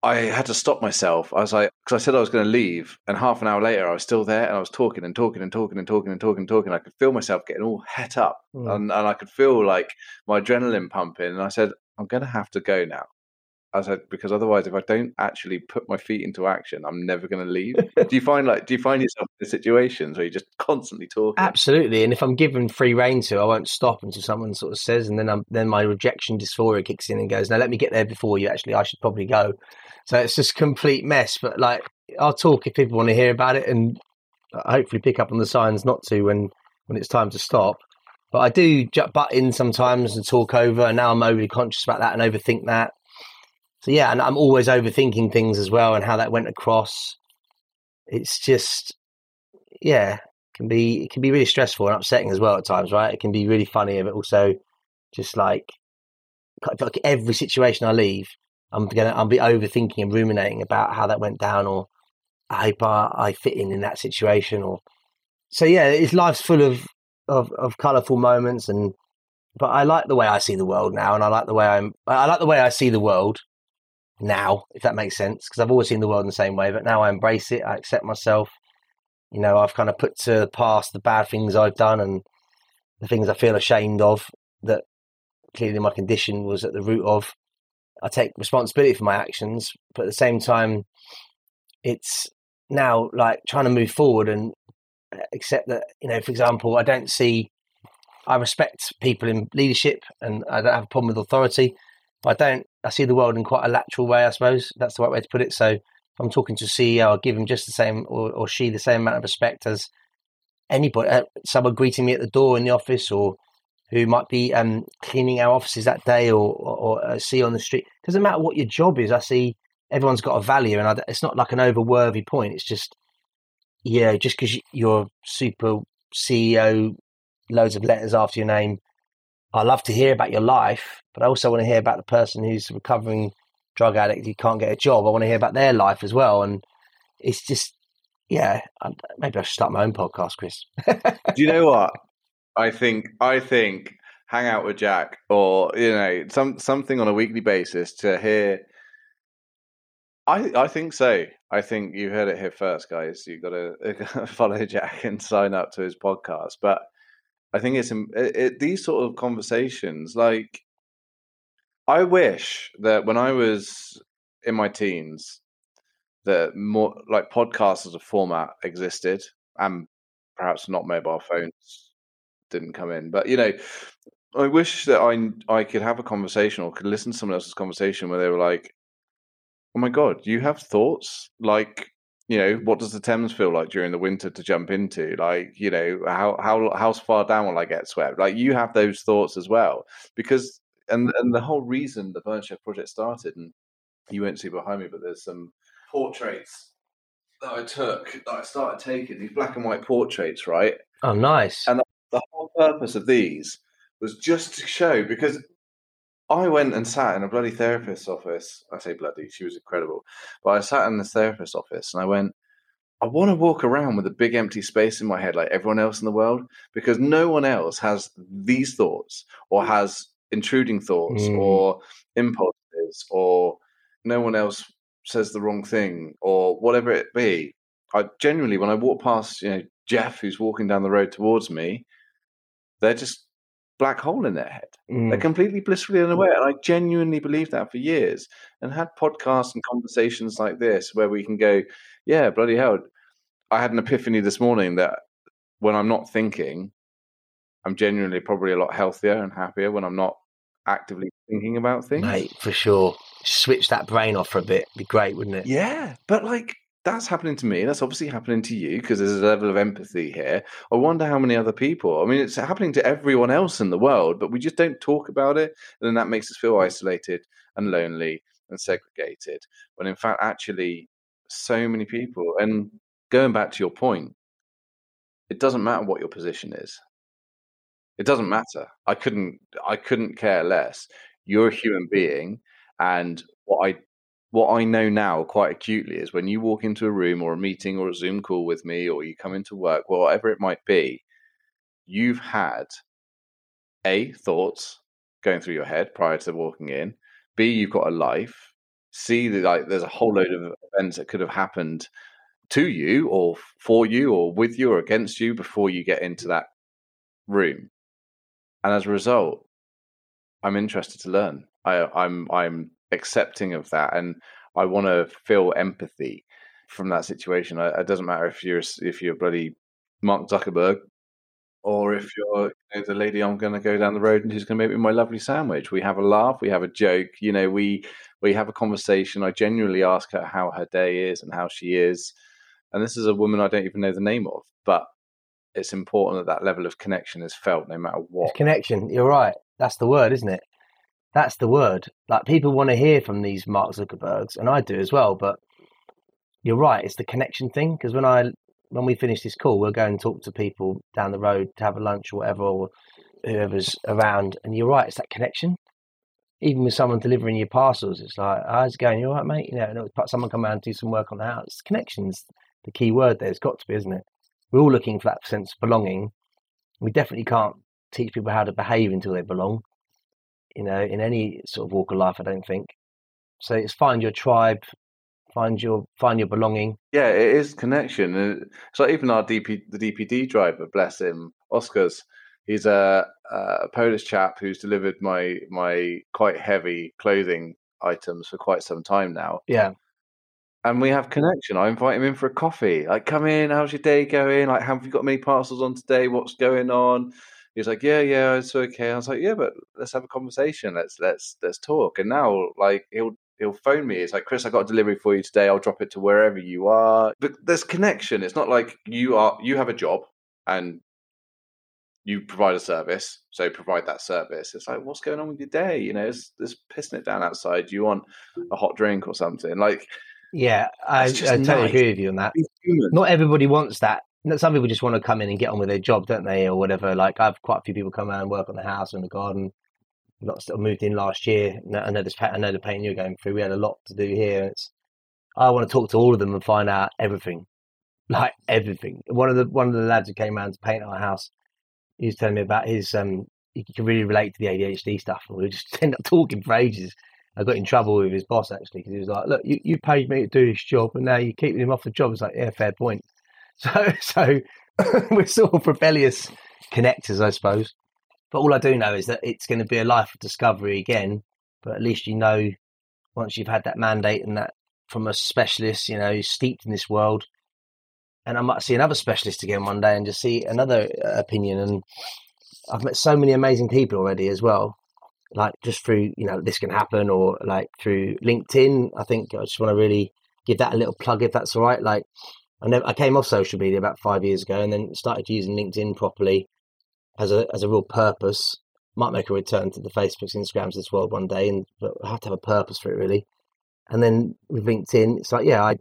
I had to stop myself. I was like, because I said I was going to leave, and half an hour later, I was still there, and I was talking and talking and talking and talking and talking and talking. I could feel myself getting all het up, mm. and, and I could feel like my adrenaline pumping. And I said, I'm going to have to go now. I said because otherwise, if I don't actually put my feet into action, I'm never going to leave. do you find like do you find yourself in situations where you're just constantly talking? Absolutely, and if I'm given free reign to, I won't stop until someone sort of says, and then I'm then my rejection dysphoria kicks in and goes, "Now let me get there before you." Actually, I should probably go. So it's just complete mess. But like, I'll talk if people want to hear about it, and uh, hopefully pick up on the signs not to when when it's time to stop. But I do butt in sometimes and talk over, and now I'm overly conscious about that and overthink that so yeah, and I'm always overthinking things as well and how that went across. It's just yeah, it can be it can be really stressful and upsetting as well at times, right? It can be really funny, but also just like, like every situation I leave, I'm gonna I'll be overthinking and ruminating about how that went down, or I hope I, I fit in in that situation, or so yeah. It's life's full of of, of colourful moments, and but I like the way I see the world now, and I like the way I'm I like the way I see the world, now, if that makes sense, because I've always seen the world in the same way, but now I embrace it. I accept myself. You know, I've kind of put to the past the bad things I've done and the things I feel ashamed of that clearly my condition was at the root of. I take responsibility for my actions, but at the same time, it's now like trying to move forward and uh, accept that, you know, for example, I don't see, I respect people in leadership and I don't have a problem with authority, but I don't I see the world in quite a lateral way, I suppose. That's the right way to put it. So I'm talking to a CEO, I'll give him just the same, or, or she the same amount of respect as anybody, uh, someone greeting me at the door in the office, or who might be um, cleaning our offices that day or, or, or see on the street. Doesn't matter what your job is. I see everyone's got a value, and I, it's not like an overworthy point. It's just yeah, just because you're super CEO, loads of letters after your name. I love to hear about your life, but I also want to hear about the person who's recovering drug addict who can't get a job. I want to hear about their life as well, and it's just yeah. Maybe I should start my own podcast, Kris. Do you know what? I think I think hang out with Jack or you know some something on a weekly basis to hear. I I think so. I think you heard it here first, guys. You've got to follow Jack and sign up to his podcast. But I think it's it, it, these sort of conversations. Like, I wish that when I was in my teens, that more like podcasts as a format existed, and perhaps not mobile phones didn't come in. But you know, I wish that I I could have a conversation or could listen to someone else's conversation where they were like, "Oh my god, you have thoughts like." You know, what does the Thames feel like during the winter to jump into? Like, you know, how how how far down will I get swept? Like, you have those thoughts as well, because and and the whole reason the Burnt Chef project started, and you won't see behind me, but there's some portraits that I took that I started taking these black and white portraits, right? Oh, nice. And the whole purpose of these was just to show because I went and sat in a bloody therapist's office. I say bloody, she was incredible. But I sat in this therapist's office and I went, I want to walk around with a big empty space in my head like everyone else in the world because no one else has these thoughts or has intruding thoughts mm. or impulses or no one else says the wrong thing or whatever it be. I genuinely, when I walk past, you know, Jeff who's walking down the road towards me, they're just black hole in their head. Mm. They're completely blissfully unaware. And I genuinely believed that for years and had podcasts and conversations like this where we can go, yeah, bloody hell. I had an epiphany this morning that when I'm not thinking, I'm genuinely probably a lot healthier and happier when I'm not actively thinking about things. Mate, for sure. Switch that brain off for a bit. Be great, wouldn't it? Yeah. But like that's happening to me. That's obviously happening to you because there's a level of empathy here. I wonder how many other people. I mean, it's happening to everyone else in the world, but we just don't talk about it. And then that makes us feel isolated and lonely and segregated. When in fact, actually, so many people, and going back to your point, it doesn't matter what your position is. It doesn't matter. I couldn't I couldn't care less. You're a human being and what I what I know now quite acutely is when you walk into a room or a meeting or a Zoom call with me, or you come into work, whatever it might be, you've had A, thoughts going through your head prior to walking in, B, you've got a life, C, like there's a whole load of events that could have happened to you or for you or with you or against you before you get into that room. And as a result, I'm interested to learn. I, I'm I'm accepting of that, and I want to feel empathy from that situation. It doesn't matter if you're if you're bloody Mark Zuckerberg or if mm. you're you know, the lady I'm going to go down the road and who's going to make me my lovely sandwich. We have a laugh, we have a joke, you know, we we have a conversation. I genuinely ask her how her day is and how she is. And this is a woman I don't even know the name of, but it's important that that level of connection is felt no matter what. It's connection, you're right. That's the word, isn't it? That's the word. Like people want to hear from these Mark Zuckerbergs, and I do as well. But you're right. It's the connection thing because when I when we finish this call, we'll go and talk to people down the road to have a lunch or whatever, or whoever's around. And you're right. It's that connection. Even with someone delivering your parcels, it's like, how's it going? You all right, mate? You know, and someone come around and do some work on the house. Connections, the key word there. It's got to be, isn't it? We're all looking for that sense of belonging. We definitely can't teach people how to behave until they belong you know, in any sort of walk of life. I don't think. So it's find your tribe, find your find your belonging. Yeah, it is connection. So even our DP the DPD driver, bless him, Oscars. He's a, a Polish chap who's delivered my my quite heavy clothing items for quite some time now. Yeah. And we have connection. I invite him in for a coffee. Like, come in. How's your day going? Like, have you got many parcels on today? What's going on? He's like, yeah, yeah, it's okay. I was like, yeah, but let's have a conversation. Let's let's let's talk. And now, like, he'll he'll phone me. It's like, Kris, I got a delivery for you today. I'll drop it to wherever you are. But there's connection. It's not like you are you have a job and you provide a service, so provide that service. It's like, what's going on with your day? You know, it's, it's pissing it down outside. Do you want a hot drink or something? Like, yeah, I, I totally nice. agree with you on that. Not everybody wants that. Some people just want to come in and get on with their job, don't they, or whatever. Like I've quite a few people come around and work on the house and the garden. Lots that moved in last year. I know this. I know the pain you're going through. We had a lot to do here. It's. I want to talk to all of them and find out everything, like everything. One of the one of the lads who came around to paint our house, he was telling me about his. um He can really relate to the ADHD stuff, and we just end up talking for ages. I got in trouble with his boss actually because he was like, "Look, you, you paid me to do this job, and now you're keeping him off the job." It's like, yeah, fair point. So, so we're sort of rebellious connectors, I suppose. But all I do know is that it's going to be a life of discovery again. But at least you know, once you've had that mandate and that from a specialist, you know, steeped in this world, and I might see another specialist again one day and just see another uh, opinion. And I've met so many amazing people already as well like just through you know this can happen or like through linkedin i think i just want to really give that a little plug if that's all right like i never i came off social media about five years ago and then started using linkedin properly as a as a real purpose might make a return to the facebooks instagrams this world one day and but i have to have a purpose for it really and then with linkedin it's like yeah i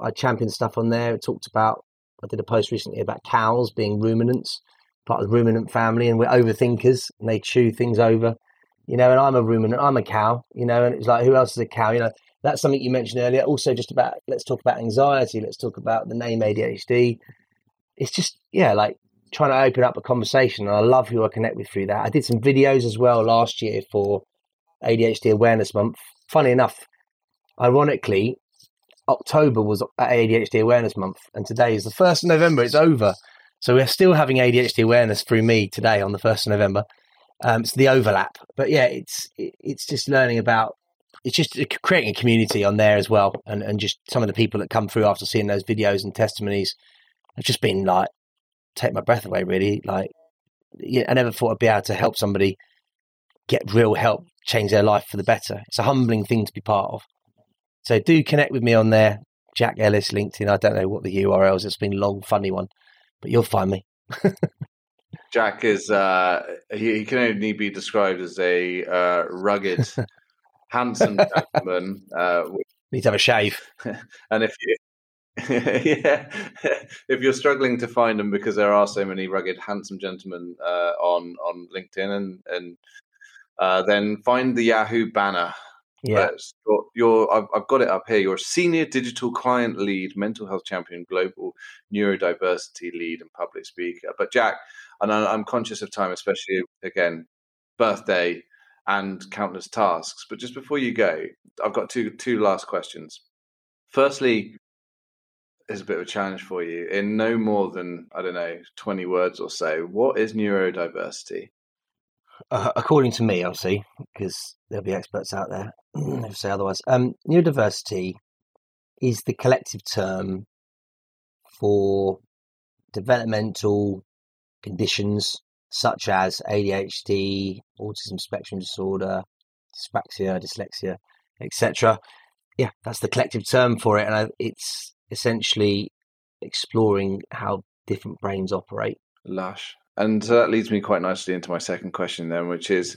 i championed stuff on there it talked about i did a post recently about cows being ruminants part of the ruminant family and we're overthinkers and they chew things over you know, and I'm a ruminant, I'm a cow, you know, and it's like, who else is a cow? You know, that's something you mentioned earlier. Also, just about, let's talk about anxiety, let's talk about the name ADHD. It's just, yeah, like trying to open up a conversation. And I love who I connect with through that. I did some videos as well last year for ADHD Awareness Month. Funny enough, ironically, October was ADHD Awareness Month, and today is the 1st of November. It's over. So we're still having ADHD awareness through me today on the 1st of November. Um, it's the overlap, but yeah, it's it's just learning about it's just creating a community on there as well, and and just some of the people that come through after seeing those videos and testimonies have just been like take my breath away. Really, like yeah, I never thought I'd be able to help somebody get real help, change their life for the better. It's a humbling thing to be part of. So do connect with me on there, Jack Ellis, LinkedIn. I don't know what the URL is. It's been a long, funny one, but you'll find me. Jack is uh, he, he, can only be described as a uh, rugged, handsome gentleman. Uh, Need to have a shave. and if you yeah, if you're struggling to find them because there are so many rugged, handsome gentlemen uh, on on LinkedIn, and and uh, then find the Yahoo banner. Yeah, you're, you're I've, I've, got it up here. You're a senior digital client lead, mental health champion, global neurodiversity lead, and public speaker. But Jack, and I'm conscious of time, especially again birthday and countless tasks. But just before you go, I've got two two last questions. Firstly, is a bit of a challenge for you in no more than I don't know twenty words or so. What is neurodiversity? Uh, according to me, obviously, because there'll be experts out there who say otherwise. Um, neurodiversity is the collective term for developmental conditions such as ADHD, autism spectrum disorder, dyspraxia, dyslexia, etc. Yeah, that's the collective term for it, and it's essentially exploring how different brains operate. Lush, and so that leads me quite nicely into my second question, then, which is.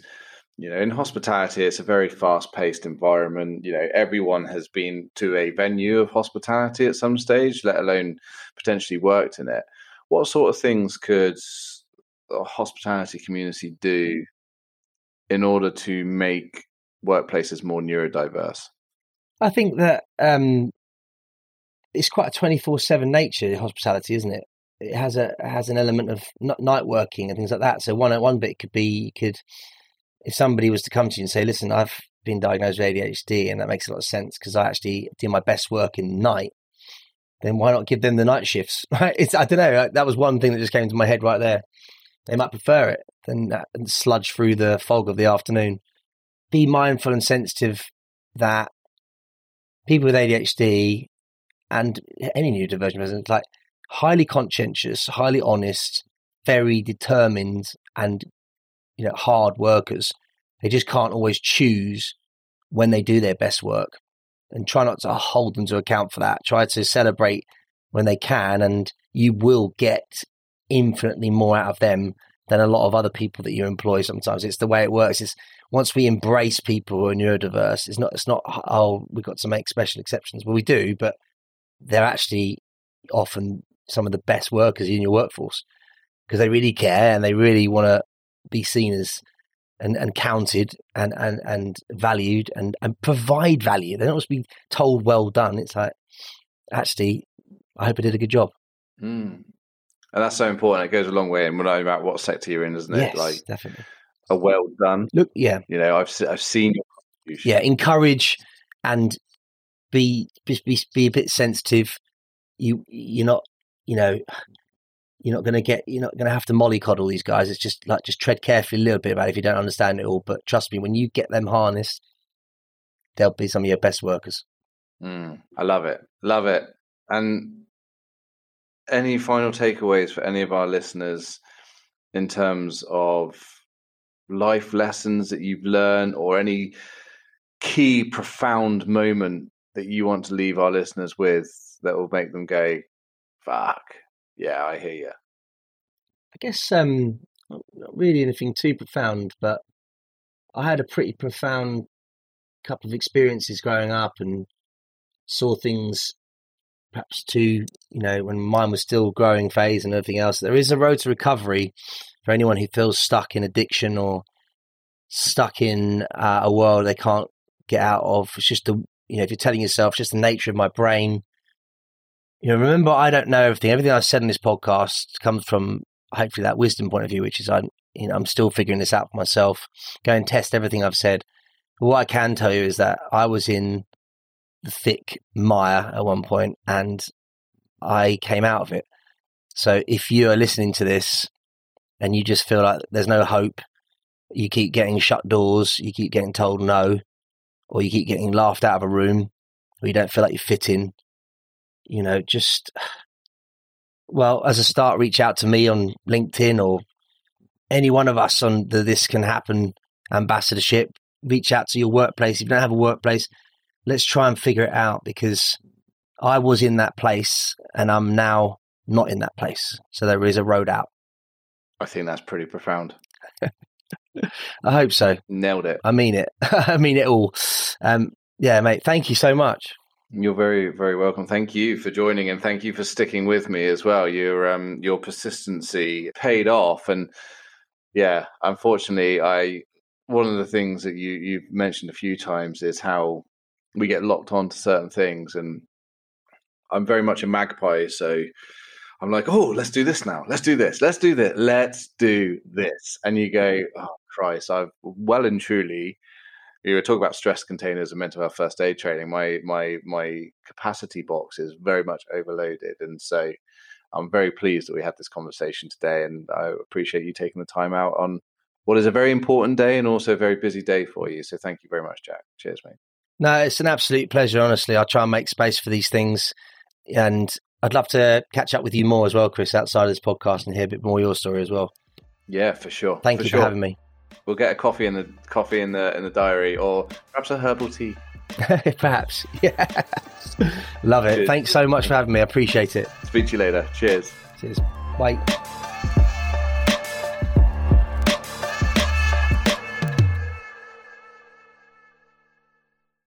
You know, in hospitality, it's a very fast-paced environment. You know, everyone has been to a venue of hospitality at some stage, let alone potentially worked in it what sort of things could a hospitality community do in order to make workplaces more neurodiverse? I think that um, it's quite a twenty four seven nature hospitality, isn't it? It has a has an element of night working and things like that. So one one bit could be you could if somebody was to come to you and say, "Listen, I've been diagnosed with ADHD," and that makes a lot of sense because I actually do my best work in the night then why not give them the night shifts? Right? It's I don't know. That was one thing that just came to my head right there. They might prefer it than and sludge through the fog of the afternoon. Be mindful and sensitive that people with ADHD and any neurodivergent person like highly conscientious, highly honest, very determined, and you know hard workers. They just can't always choose when they do their best work and try not to hold them to account for that. Try to celebrate when they can, and you will get infinitely more out of them than a lot of other people that you employ sometimes. It's the way it works. It's once we embrace people who are neurodiverse, it's not it's not oh we've got to make special exceptions. Well we do, but they're actually often some of the best workers in your workforce because they really care and they really want to be seen as and, and counted and, and, and valued and, and provide value. They don't just be told well done. It's like actually I hope I did a good job. Mm. And that's so important. It goes a long way, and know about what sector you're in, isn't it? Yes, like definitely. a well done. Look, yeah, You know, I've I've seen your contribution. yeah. Encourage and be be be, be a bit sensitive. You you're not you know you're not going to get you're not going to have to mollycoddle these guys. It's just like just tread carefully a little bit about it if you don't understand it all. But trust me, when you get them harnessed, they'll be some of your best workers. Mm, I love it. Love it. And any final takeaways for any of our listeners in terms of life lessons that you've learned or any key profound moment that you want to leave our listeners with that will make them go, fuck, yeah, I hear you. I guess um, not not really anything too profound, but I had a pretty profound couple of experiences growing up and saw things perhaps too, you know, when mine was still growing phase and everything else. There is a road to recovery for anyone who feels stuck in addiction or stuck in uh, a world they can't get out of. It's just the, you know, if you're telling yourself, just the nature of my brain. You know, remember, I don't know everything. Everything I've said in this podcast comes from hopefully that wisdom point of view, which is I'm, you know, I'm still figuring this out for myself. Go and test everything I've said. But what I can tell you is that I was in thick mire at one point and I came out of it. So if you are listening to this and you just feel like there's no hope, you keep getting shut doors, you keep getting told no, or you keep getting laughed out of a room, or you don't feel like you fit in, you know, just well, as a start, reach out to me on LinkedIn or any one of us on the This Can Happen ambassadorship. Reach out to your workplace. If you don't have a workplace, let's try and figure it out because I was in that place and I'm now not in that place. So there is a road out. I think that's pretty profound. I hope so. Nailed it. I mean it. I mean it all. Um, yeah, mate. Thank you so much. You're very, very welcome. Thank you for joining, and thank you for sticking with me as well. Your um, your persistency paid off, and yeah, unfortunately, I one of the things that you you've mentioned a few times is how we get locked onto certain things, and I'm very much a magpie, so I'm like, oh, let's do this now. Let's do this. Let's do this. Let's do this. And you go, mm-hmm. oh Christ, I've well and truly. You were talking about stress containers and mental health first aid training. My my my capacity box is very much overloaded, and so I'm very pleased that we had this conversation today. And I appreciate you taking the time out on what is a very important day and also a very busy day for you. So thank you very much, Jack. Cheers, mate. No, it's an absolute pleasure. Honestly, I try and make space for these things, and I'd love to catch up with you more as well, Kris, outside of this podcast and hear a bit more of your story as well. Yeah, for sure. Thank for you sure. for having me. We'll get a coffee in the coffee in the in the diary, or perhaps a herbal tea. Perhaps. Yeah. Love it. Cheers. Thanks so much for having me. I appreciate it. Speak to you later. Cheers. Cheers. Bye.